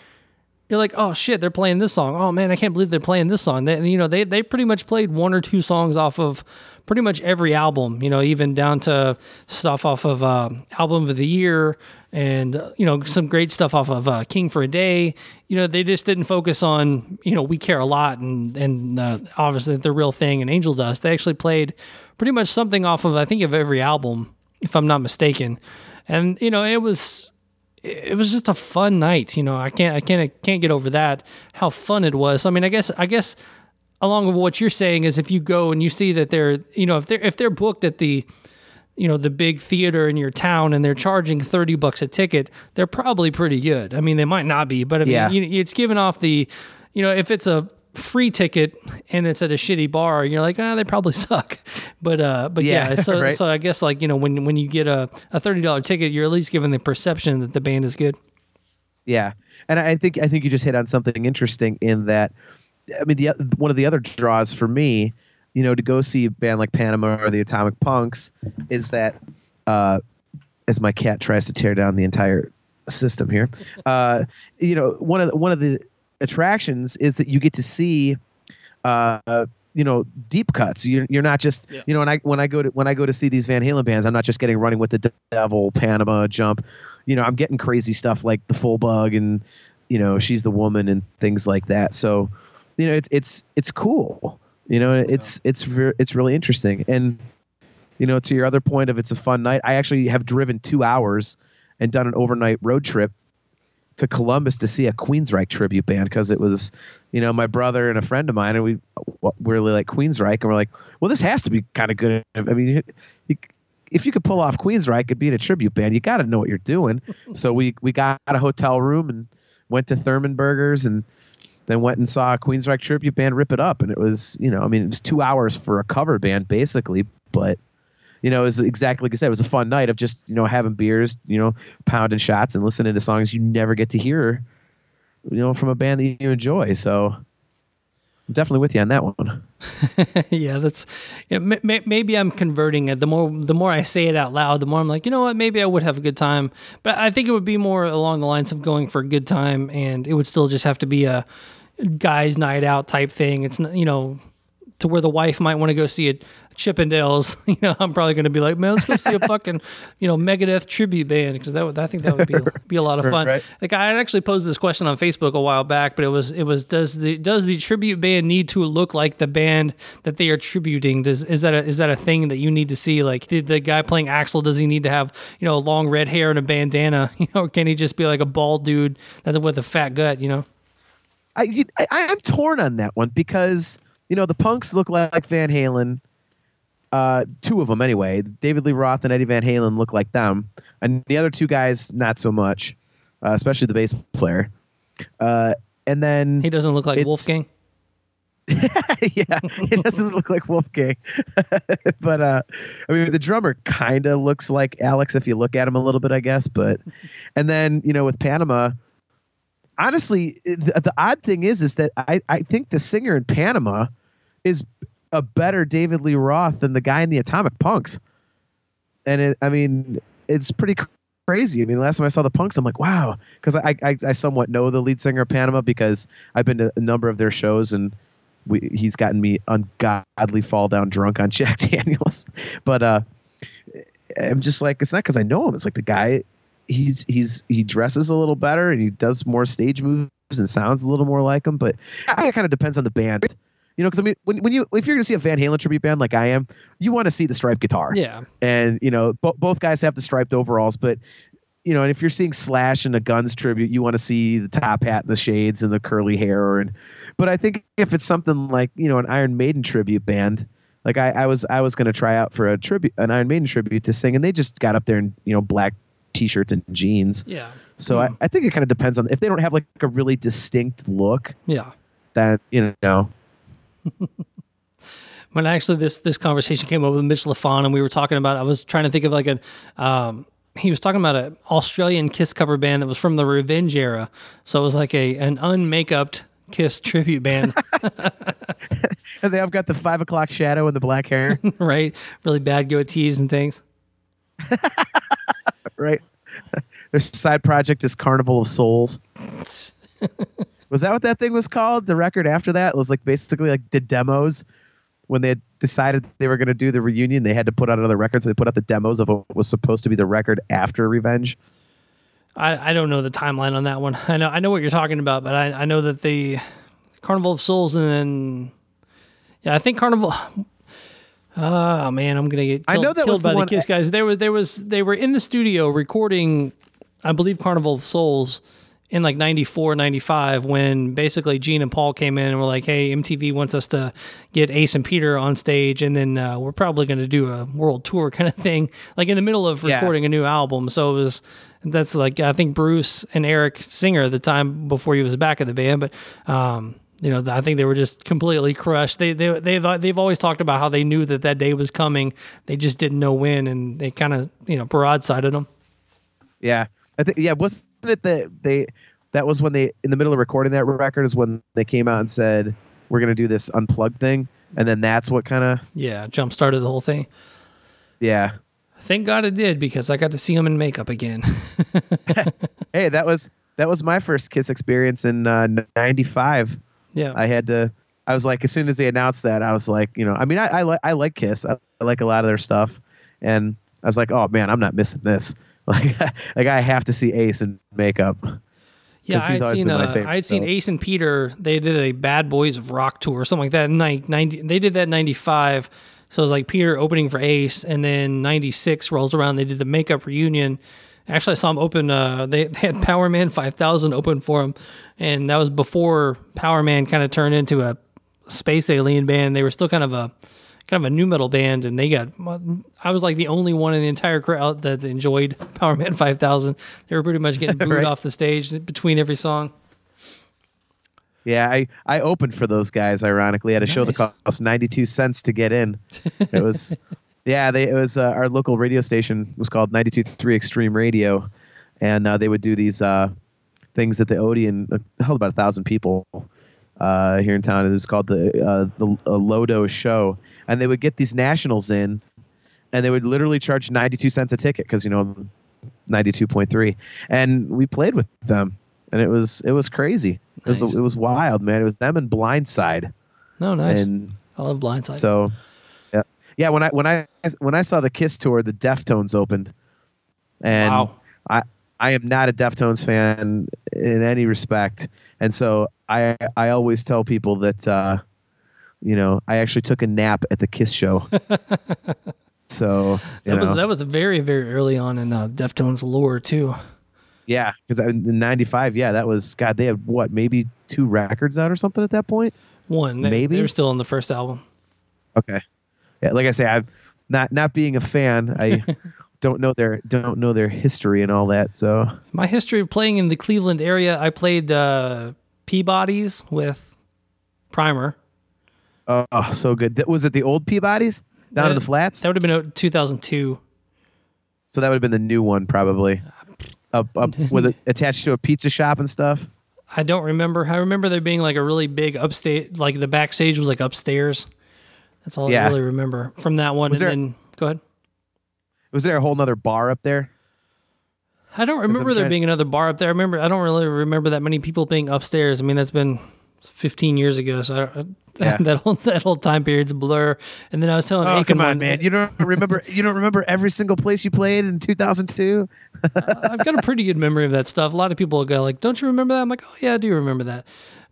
you're like, oh shit, they're playing this song. Oh man, I can't believe they're playing this song. They, you know, they they pretty much played one or two songs off of pretty much every album. You know, even down to stuff off of uh, album of the year and uh, you know some great stuff off of uh, King for a Day. You know, they just didn't focus on you know we care a lot and and uh, obviously the real thing and Angel Dust. They actually played pretty much something off of I think of every album, if I'm not mistaken. And you know, it was it was just a fun night. You know, I can't I can't I can't get over that how fun it was. I mean, I guess I guess along with what you're saying is if you go and you see that they're you know if they're if they're booked at the you know the big theater in your town and they're charging 30 bucks a ticket they're probably pretty good i mean they might not be but i mean Yeah. you, it's given off the you know if it's a free ticket and it's at a shitty bar you're like ah they probably suck but uh but yeah, Yeah, so right. so i guess like you know when when you get a, a $30 ticket you're at least given the perception that the band is good Yeah, and I think I think you just hit on something interesting in that. I mean, the one of the other draws for me, you know, to go see a band like Panama or the Atomic Punks, is that, uh, as my cat tries to tear down the entire system here, uh, you know, one of the, one of the attractions is that you get to see, uh, you know, deep cuts. You're, you're not just, Yeah. you know, when I when I go to when I go to see these Van Halen bands, I'm not just getting Running with the Devil, Panama, Jump. You know, I'm getting crazy stuff like the Full Bug and you know, She's the Woman and things like that. So, you know, it's it's it's cool. You know, it's it's ver- it's really interesting. And you know, to your other point of it's a fun night, I actually have driven two hours and done an overnight road trip to Columbus to see a Queensryche tribute band because it was, you know, my brother and a friend of mine, and we uh, we really like Queensryche, and we're like, well, this has to be kind of good. I mean, you, if you could pull off Queensryche and be in a tribute band, you got to know what you're doing. so we we got a hotel room and went to Thurman Burgers and then went and saw a Queensryche tribute band rip it up, and it was, you know, I mean, it was two hours for a cover band basically, but you know, it was exactly like I said, it was a fun night of just, you know, having beers, you know, pounding shots and listening to songs you never get to hear, you know, from a band that you enjoy. So I'm definitely with you on that one. yeah, that's may, may, maybe I'm converting it. The more the more I say it out loud, the more I'm like, you know what? Maybe I would have a good time. But I think it would be more along the lines of going for a good time, and it would still just have to be a guys' night out type thing. It's not, you know, to where the wife might want to go see a Chippendales. You know, I'm probably going to be like, man, let's go see a fucking you know Megadeth tribute band because that would I think that would be be a lot of fun. Right. Like I actually posed this question on Facebook a while back, but it was it was does the does the tribute band need to look like the band that they are tributing? Does is that a, is that a thing that you need to see? Like, did the guy playing Axl does he need to have you know long red hair and a bandana? You know, or can he just be like a bald dude that's with a fat gut? You know. I, I I'm torn on that one because you know the punks look like Van Halen. Uh, two of them anyway. David Lee Roth and Eddie Van Halen look like them, and the other two guys not so much, uh, especially the bass player. Uh, and then He doesn't look like Wolfgang. yeah, it doesn't look like Wolfgang, but uh, I mean the drummer kind of looks like Alex if you look at him a little bit, I guess. But and then you know with Panama, honestly, the, the odd thing is is that I I think the singer in Panama is a better David Lee Roth than the guy in the Atomic Punks, and it, I mean it's pretty crazy. I mean, the last time I saw the Punks, I'm like, wow, because I, I I somewhat know the lead singer of Panama because I've been to a number of their shows and we he's gotten me ungodly fall down drunk on Jack Daniels. But uh I'm just like it's not because I know him. It's like the guy he's he's he dresses a little better and he does more stage moves and sounds a little more like him. But it kind of depends on the band. You know, because I mean, when, when you if you're gonna see a Van Halen tribute band like I am, you want to see the striped guitar Yeah. and you know bo- both guys have the striped overalls but you know and if you're seeing slash and a guns tribute you want to see the top hat and the shades and the curly hair and but i think if it's something like you know an iron maiden tribute band like i, I was i was going to try out for a tribute an iron maiden tribute to sing and they just got up there in you know black t-shirts and jeans Yeah. so I, hmm. I think it kind of depends on if they don't have like a really distinct look Yeah. that you know when actually this this conversation came up with Mitch LaFon and we were talking about I was trying to think of like a um he was talking about an Australian Kiss cover band that was from the Revenge era. So it was like a an unmakeupped Kiss tribute band, and they have got the five o'clock shadow and the black hair right? Really bad goatees and things. right? Their side project is Carnival of Souls. Was that what that thing was called? The record after that it was like basically like the demos. When they had decided they were going to do the reunion, they had to put out another record, so they put out the demos of what was supposed to be the record after Revenge. I, I don't know the timeline on that one. I know I know what you're talking about, but I, I know that the Carnival of Souls and then yeah, I think Carnival. Oh man, I'm gonna get I know that killed was by one- the Kiss guys. They were there was they were in the studio recording, I believe Carnival of Souls in like 94, 95 when basically Gene and Paul came in and were like, "Hey, MTV wants us to get Ace and Peter on stage, and then uh, we're probably going to do a world tour kind of thing, like in the middle of Yeah. recording a new album." So it was that's like I think Bruce and Eric Singer at the time before he was back in the band, but um, you know I think they were just completely crushed. They they they've they've always talked about how they knew that that day was coming, they just didn't know when, and they kind of you know broadsided them. Yeah, I think yeah, wasn't it that they that was when they in the middle of recording that record is when they came out and said we're going to do this unplugged thing, and then that's what kind of Yeah, jump started the whole thing. yeah. Thank God it did because I got to see him in makeup again. Hey, that was that was my first Kiss experience in uh, '95. yeah, I had to. I was like, as soon as they announced that, I was like, you know, I mean, I I, li- I like Kiss. I, I like a lot of their stuff, and I was like, oh man, I'm not missing this. Like, like I have to see Ace in makeup. Yeah. I'd seen uh, I'd seen. Ace and Peter. They did a Bad Boys of Rock tour or something like that. In ni- ninety, they did that in ninety five. So it was like Peter opening for Ace, and then ninety six rolls around. They did the makeup reunion. Actually, I saw them open. Uh, they, they had Powerman five thousand open for them, and that was before Powerman kind of turned into a space alien band. They were still kind of a kind of a nu metal band, and they got. I was like the only one in the entire crowd that enjoyed Powerman Five Thousand. They were pretty much getting booed Right. off the stage between every song. Yeah, I I opened for those guys. Ironically, at a show that cost 92 cents to get in. It was, yeah, they it was uh, our local radio station was called 92.3 Extreme Radio, and uh, they would do these uh, things at the Odeon. Uh, held about a thousand people uh, here in town. It was called the uh, the Lodo Show, and they would get these nationals in, and they would literally charge 92 cents a ticket because you know 92.3, and we played with them, and it was it was crazy. It was Nice. the, it was wild, man. It was them and Blindside, No, nice. and I love Blindside. So, yeah, yeah. When I when I when I saw the Kiss tour, the Deftones opened, and Wow. I I am not a Deftones fan in any respect, and so I I always tell people that uh, you know I actually took a nap at the Kiss show. so that was that was very very early on in uh, Deftones lore too. yeah, because in '95, yeah, that was God. They had what maybe two records out or something at that point. One, they, Maybe? they were still on the first album. Okay. Yeah, like I say, I'm not not being a fan. I don't know their don't know their history and all that. So My history of playing in the Cleveland area, I played uh, Peabody's with Primer. Oh, so good. Was it the old Peabodys down in the flats? That would have been uh, 2002. so that would have been the new one probably. Up up with it attached to a pizza shop and stuff. I don't remember. I remember there being like a really big upstate, like the backstage was like upstairs. That's all Yeah. I really remember from that one. Was and there- then go ahead. Was there a whole nother bar up there? I don't remember there being another bar up there. I remember. I don't really remember that many people being upstairs. I mean, that's been 15 years ago, so I, Yeah. that whole that whole time period's a blur. And then I was telling Oh Akin come on, one- man! You don't remember you don't remember every single place you played in 2002? I've got a pretty good memory of that stuff. A lot of people go like, "Don't you remember that?" I'm like, "Oh yeah, I do remember that."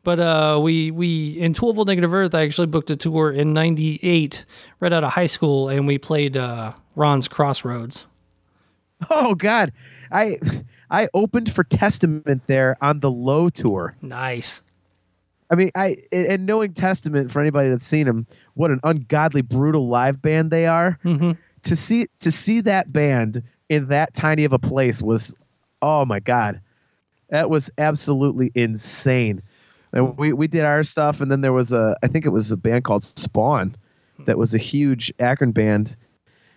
But uh, we we in 12 Volt Negative Earth, I actually booked a tour in '98, right out of high school, and we played uh, Ron's Crossroads. Oh God, I I opened for Testament there on the Low tour. Nice. I mean, I and knowing Testament for anybody that's seen them, what an ungodly brutal live band they are. Mm-hmm. To see to see that band in that tiny of a place was, oh my God, that was absolutely insane. And we we did our stuff, and then there was a I think it was a band called Spawn, that was a huge Akron band.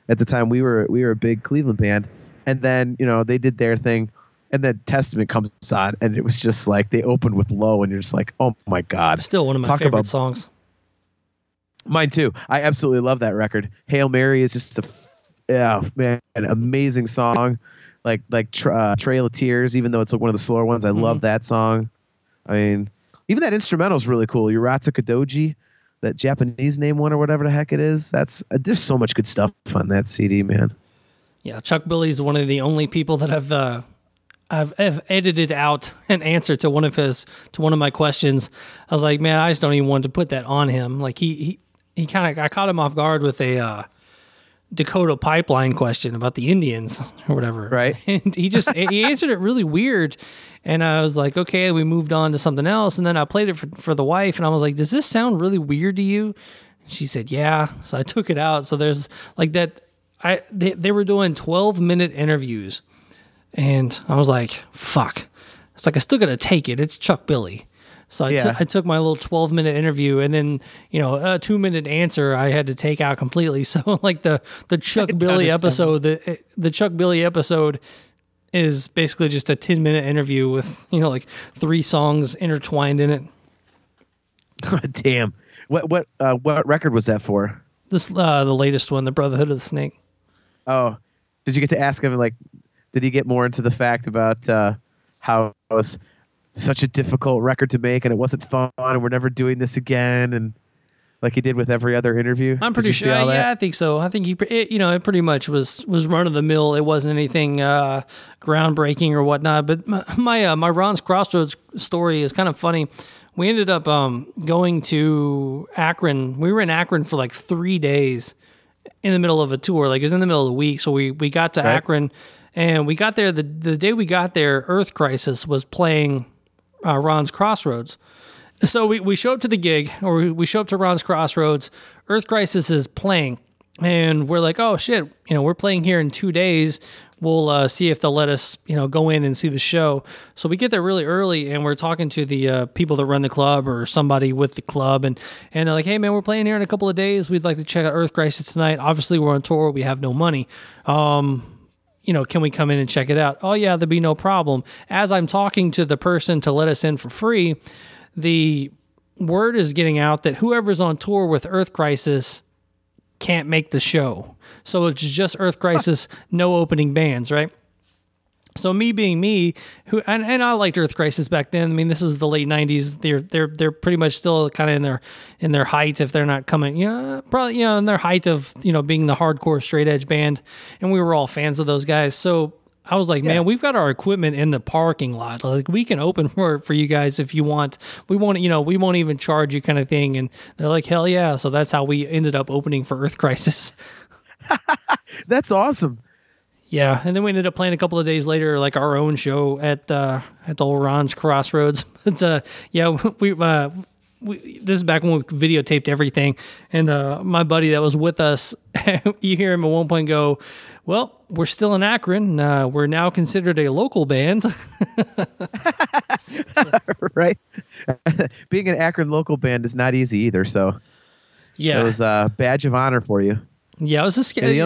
At the time, we were we were a big Cleveland band, and then you know they did their thing, and then Testament comes on, and it was just like they opened with Low, and you're just like, oh my God, Still one of my Talk favorite about- songs. Mine too. I absolutely love that record. Hail Mary is just a yeah man, an amazing song. Like like uh, Trail of Tears, even though it's like one of the slower ones, I love that song. I mean, even that instrumental is really cool. Yuratsu Kadoji, that Japanese name one or whatever the heck it is. That's uh, there's so much good stuff on that CD, man. Yeah, Chuck Billy's one of the only people that I've uh, I've, I've edited out an answer to one of his to one of my questions. I was like, man, I just don't even want to put that on him. Like he he, he kind of I caught him off guard with a uh, Dakota pipeline question about the Indians or whatever. Right. And he just he answered it really weird. And I was like, okay, we moved on to something else. And then I played it for, for the wife, and I was like, does this sound really weird to you? She said, yeah. So I took it out. So there's like that. I they, they were doing 12 minute interviews, and I was like, fuck. It's like I still gotta take it. It's Chuck Billy. So I, Yeah. took- took my little 12 minute interview and then, you know, a two minute answer I had to take out completely. So like the, the Chuck Billy episode, the, the Chuck Billy episode is basically just a 10 minute interview with, you know, like three songs intertwined in it. God damn. What what uh, what record was that for? This, uh, the latest one, the Brotherhood of the Snake. Oh, did you get to ask him like, did he get more into the fact about uh, how it was such a difficult record to make and it wasn't fun and we're never doing this again and like he did with every other interview? I'm pretty sure. that? Yeah, I think so. I think he, it, you know, it pretty much was was run of the mill. It wasn't anything uh, groundbreaking or whatnot. But my my, uh, my Ron's Crossroads story is kind of funny. We ended up um, going to Akron. We were in Akron for like three days in the middle of a tour. Like it was in the middle of the week. So we we got to Right. Akron, and we got there the the day we got there. Earth Crisis was playing uh, Ron's Crossroads. So we, we show up to the gig, or we, show up to Ron's Crossroads. Earth Crisis is playing, and we're like, oh shit, you know, we're playing here in two days. We'll uh, see if they'll let us, you know, go in and see the show. So we get there really early, and we're talking to the uh, people that run the club or somebody with the club, and and they're like, hey man, we're playing here in a couple of days. We'd like to check out Earth Crisis tonight. Obviously, we're on tour. We have no money. Um, you know, can we come in and check it out? Oh, yeah, there'd be no problem. As I'm talking to the person to let us in for free, the word is getting out that whoever's on tour with Earth Crisis can't make the show. So it's just Earth Crisis, no opening bands, right? So me being me, who and, and I liked Earth Crisis back then. I mean, this is the late '90s. They're they're they're pretty much still kind of in their in their height if they're not coming. You know, probably you know in their height of you know being the hardcore straight edge band, and we were all fans of those guys. So I was like, Yeah. man, we've got our equipment in the parking lot. Like we can open for for you guys if you want. We won't, you know, we won't even charge you, kind of thing. And they're like, hell yeah. So that's how we ended up opening for Earth Crisis. That's awesome. Yeah, and then we ended up playing a couple of days later, like our own show at uh, at old Ron's Crossroads. But uh, yeah, we, uh, we this is back when we videotaped everything, and uh, my buddy that was with us, you hear him at one point go, "Well, we're still in Akron. Uh, we're now considered a local band." right? Being an Akron local band is not easy either. So yeah, it was a badge of honor for you. Yeah, it was And scary.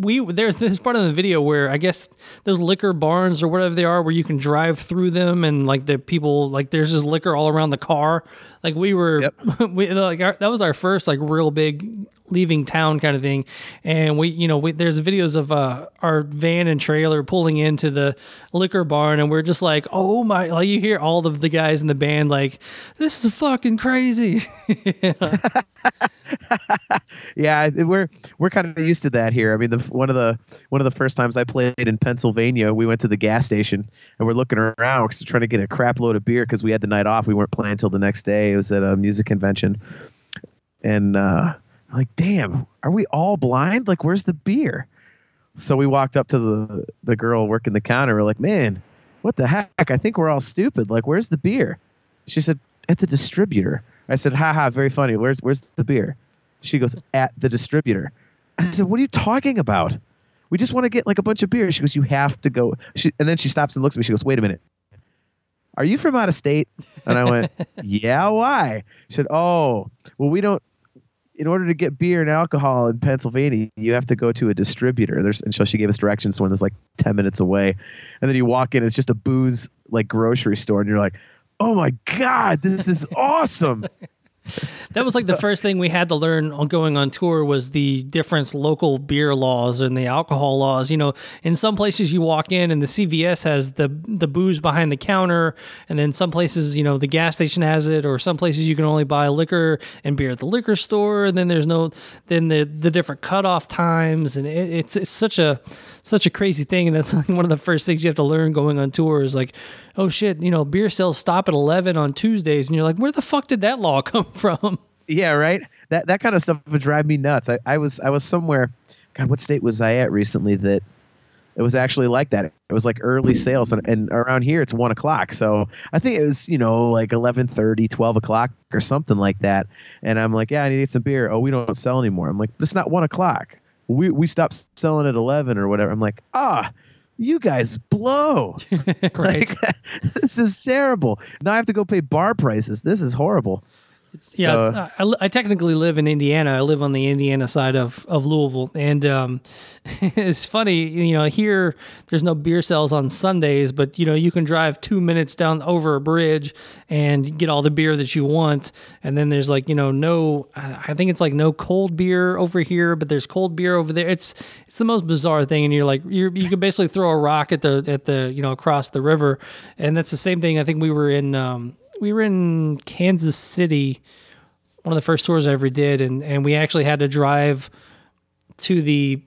We there's this part of the video where I guess those liquor barns or whatever they are, where you can drive through them and like the people like there's just liquor all around the car. Like we were, Yep. we like our, that was our first like real big leaving town kind of thing, and we you know we, there's videos of uh, our van and trailer pulling into the liquor barn, and we're just like, oh my! Like you hear all of the guys in the band like, this is fucking crazy. Yeah, we're we're kind of used to that here. I mean, the one of the one of the first times I played in Pennsylvania, we went to the gas station and we're looking around because we're trying to get a crap load of beer because we had the night off. We weren't playing until the next day. It was at a music convention, and uh, I'm like, damn, are we all blind? Like, where's the beer? So we walked up to the the girl working the counter. We're like, man, what the heck? I think we're all stupid. Like, where's the beer? She said, at the distributor. I said, ha ha, very funny. Where's where's the beer? She goes, at the distributor. I said, what are you talking about? We just want to get like a bunch of beer. She goes, you have to go. She, and then she stops and looks at me. She goes, wait a minute. Are you from out of state? And I went, yeah, why? She said, oh, well, we don't, in order to get beer and alcohol in Pennsylvania, you have to go to a distributor. There's, and so she gave us directions to one that's like 10 minutes away. And then you walk in, it's just a booze like grocery store. And you're like, oh my God, this is awesome. That was like the first thing we had to learn on going on tour was the different local beer laws and the alcohol laws. You know, in some places you walk in and the CVS has the the booze behind the counter, and then some places you know the gas station has it, or some places you can only buy liquor and beer at the liquor store. And then there's no then the the different cutoff times, and it, it's it's such a such a crazy thing, and that's like one of the first things you have to learn going on tour is like, oh shit, you know, beer sales stop at eleven on Tuesdays, and you're like, where the fuck did that law come from? Yeah, right. That that kind of stuff would drive me nuts. I, I was I was somewhere. God, what state was I at recently that it was actually like that? It was like early sales, and, and around here it's one o'clock. So I think it was you know like 11:30, 12 o'clock or something like that. And I'm like, yeah, I need some beer. Oh, we don't sell anymore. I'm like, it's not one o'clock. We we stopped selling at 11 or whatever. I'm like, ah. You guys blow. right. Like, this is terrible. Now I have to go pay bar prices. This is horrible. Yeah, So- it's- I, I technically live in Indiana. I live on the Indiana side of, of Louisville, and um, it's funny. You know, here there's no beer sales on Sundays, but you know you can drive two minutes down over a bridge and get all the beer that you want. And then there's like you know no, I I think it's like no cold beer over here, but there's cold beer over there. It's it's the most bizarre thing, and you're like you're, you can basically throw a rock at the at the you know across the river, and that's the same thing. I think we were in. Um, we were in Kansas City, one of the first tours I ever did, and and we actually had to drive to the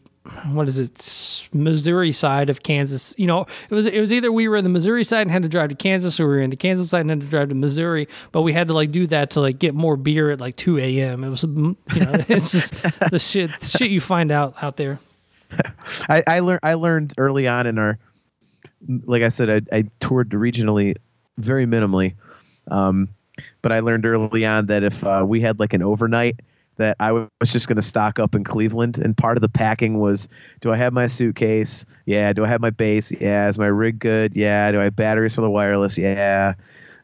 what is it Missouri side of Kansas. You know, it was it was either we were in the Missouri side and had to drive to Kansas, or we were in the Kansas side and had to drive to Missouri. But we had to like do that to like get more beer at like two a.m. It was you know it's just the shit shit you find out out there. I, I learned I learned early on in our like I said I, I toured regionally very minimally um, but I learned early on that if uh, we had like an overnight that I was just going to stock up in Cleveland and part of the packing was do I have my suitcase? Yeah. Do I have my bass? yeah. Is my rig good? Yeah. Do I have batteries for the wireless? Yeah.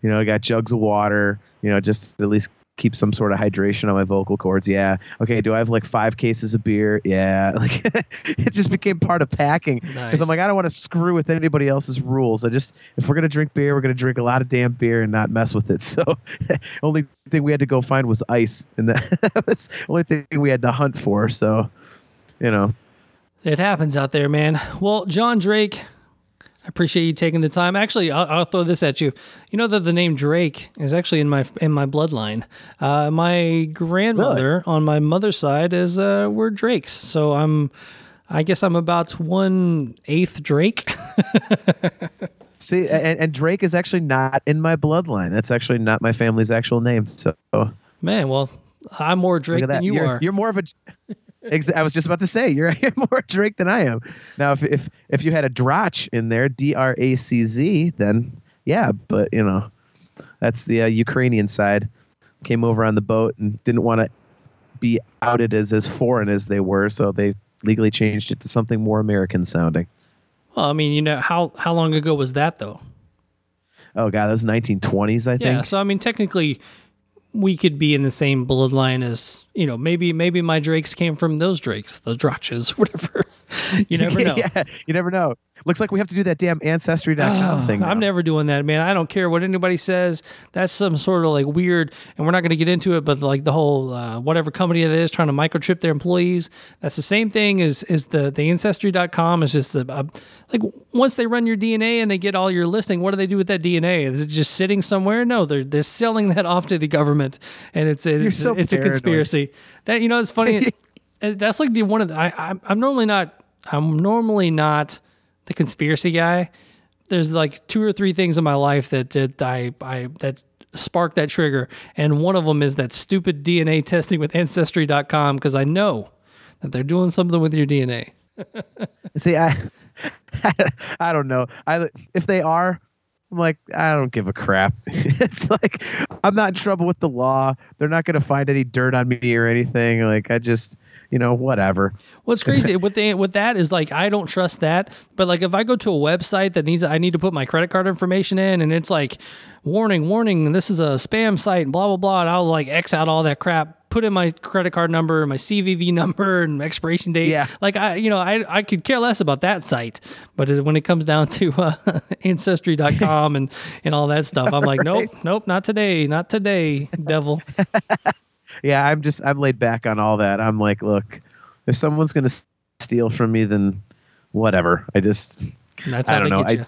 You know I got jugs of water you know just at least keep some sort of hydration on my vocal cords. Yeah. Okay do i have like five cases of beer? Yeah. Like it just became part of packing. Because Nice. i'm like i don't want to screw with anybody else's rules. i just if we're gonna drink beer we're gonna drink a lot of damn beer and not mess with it. So only thing we had to go find was ice and that was the only thing we had to hunt for. So you know. It happens out there, man. Well, John Drake, I appreciate you taking the time. Actually, I'll, I'll throw this at you. You know that the name Drake is actually in my in my bloodline. Uh, my grandmother on my mother's side is uh, we're Drakes, so I'm. I guess I'm about one eighth Drake. See, and, and Drake is actually not in my bloodline. That's actually not my family's actual name. So Man, well, I'm more Drake look at that. than you you're, are. you're more of a. Ex- I was just about to say you're, more Drake than I am. Now, if if if you had a Drach in there, D R A C Z, then yeah. But you know, that's the uh, Ukrainian side. Came over on the boat and didn't want to be outed as as foreign as they were, so they legally changed it to something more American sounding. well, I mean, you know how how long ago was that though? Oh god, that was 1920s, I think. Yeah, so I mean, technically, we could be in the same bloodline as you know. Maybe maybe my Drakes came from those Drakes, the Draches, whatever. you never know. yeah, you never know. Looks like we have to do that damn ancestry.com Oh, thing. I'm never doing that, man. I don't care what anybody says. That's some sort of like weird, and we're not going to get into it. But like the whole uh, whatever company it is trying to microchip their employees, that's the same thing as is the the ancestry.com is just the uh, like once they run your DNA and they get all your listing, what do they do with that DNA? Is it just sitting somewhere? No, they're they're selling that off to the government, and it's it's, so it's a conspiracy. That you know, it's funny. that's like the one of the, I I'm normally not I'm normally not the conspiracy guy. There's like two or three things in my life that, that I I that spark that trigger, and one of them is that stupid DNA testing with Ancestry.com because I know that they're doing something with your DNA. See, I, I don't know. I if they are, I'm like, I don't give a crap. it's like I'm not in trouble with the law. They're not going to find any dirt on me or anything. Like I just, you know, whatever. What's crazy with the, with that is like I don't trust that, but like if I go to a website that needs I need to put my credit card information in, and it's like warning, warning, this is a spam site, and blah blah blah, and I'll like X out all that crap, put in my credit card number, my CVV number, and expiration date. Yeah. like I you know I I could care less about that site, but when it comes down to uh, ancestry.com and and all that stuff, I'm like nope, nope, not today, not today, devil. Yeah, I'm just I'm laid back on all that. I'm like, look, if someone's going to steal from me, then whatever. I just that's I don't know. I,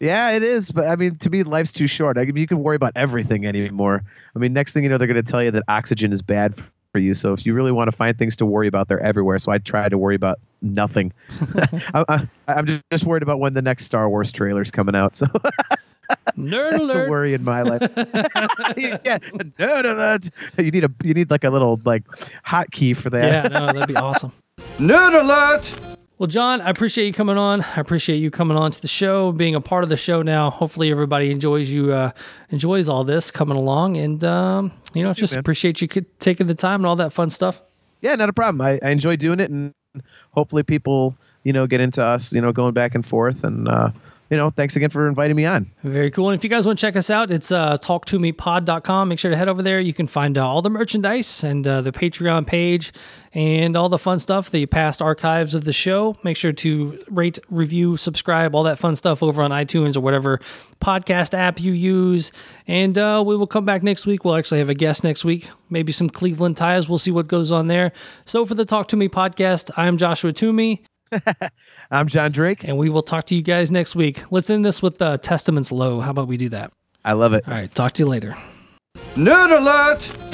yeah, it is, but I mean, to me, life's too short. I mean, you can worry about everything anymore. I mean, next thing you know, they're going to tell you that oxygen is bad for you. So if you really want to find things to worry about, they're everywhere. So I try to worry about nothing. I, I, I'm just, just worried about when the next Star Wars trailer's coming out. So Nerd that's the worry in my life. yeah, no, no, no. You need a you need like a little like hotkey for that. Yeah, no, that'd be awesome. Nerd alert! Well, John, I appreciate you coming on. I appreciate you coming on to the show, being a part of the show now. Hopefully, everybody enjoys you, uh, enjoys all this coming along, and um, you know, too, just man. appreciate you taking the time and all that fun stuff. yeah, not a problem. I, I enjoy doing it, and hopefully people, you know, get into us, you know, going back and forth. And uh, you know, thanks again for inviting me on. Very cool. And if you guys want to check us out, it's uh, talktomepod.com. Make sure to head over there. You can find uh, all the merchandise and uh, the Patreon page and all the fun stuff, the past archives of the show. Make sure to rate, review, subscribe, all that fun stuff over on iTunes or whatever podcast app you use. And uh, we will come back next week. We'll actually have a guest next week, maybe some Cleveland ties. We'll see what goes on there. So for the Talk to Me podcast, I'm Joshua Toomey. I'm John Drake. And we will talk to you guys next week. Let's end this with uh, Testaments Low. How about we do that? I love it. All right. Talk to you later. Nerd alert!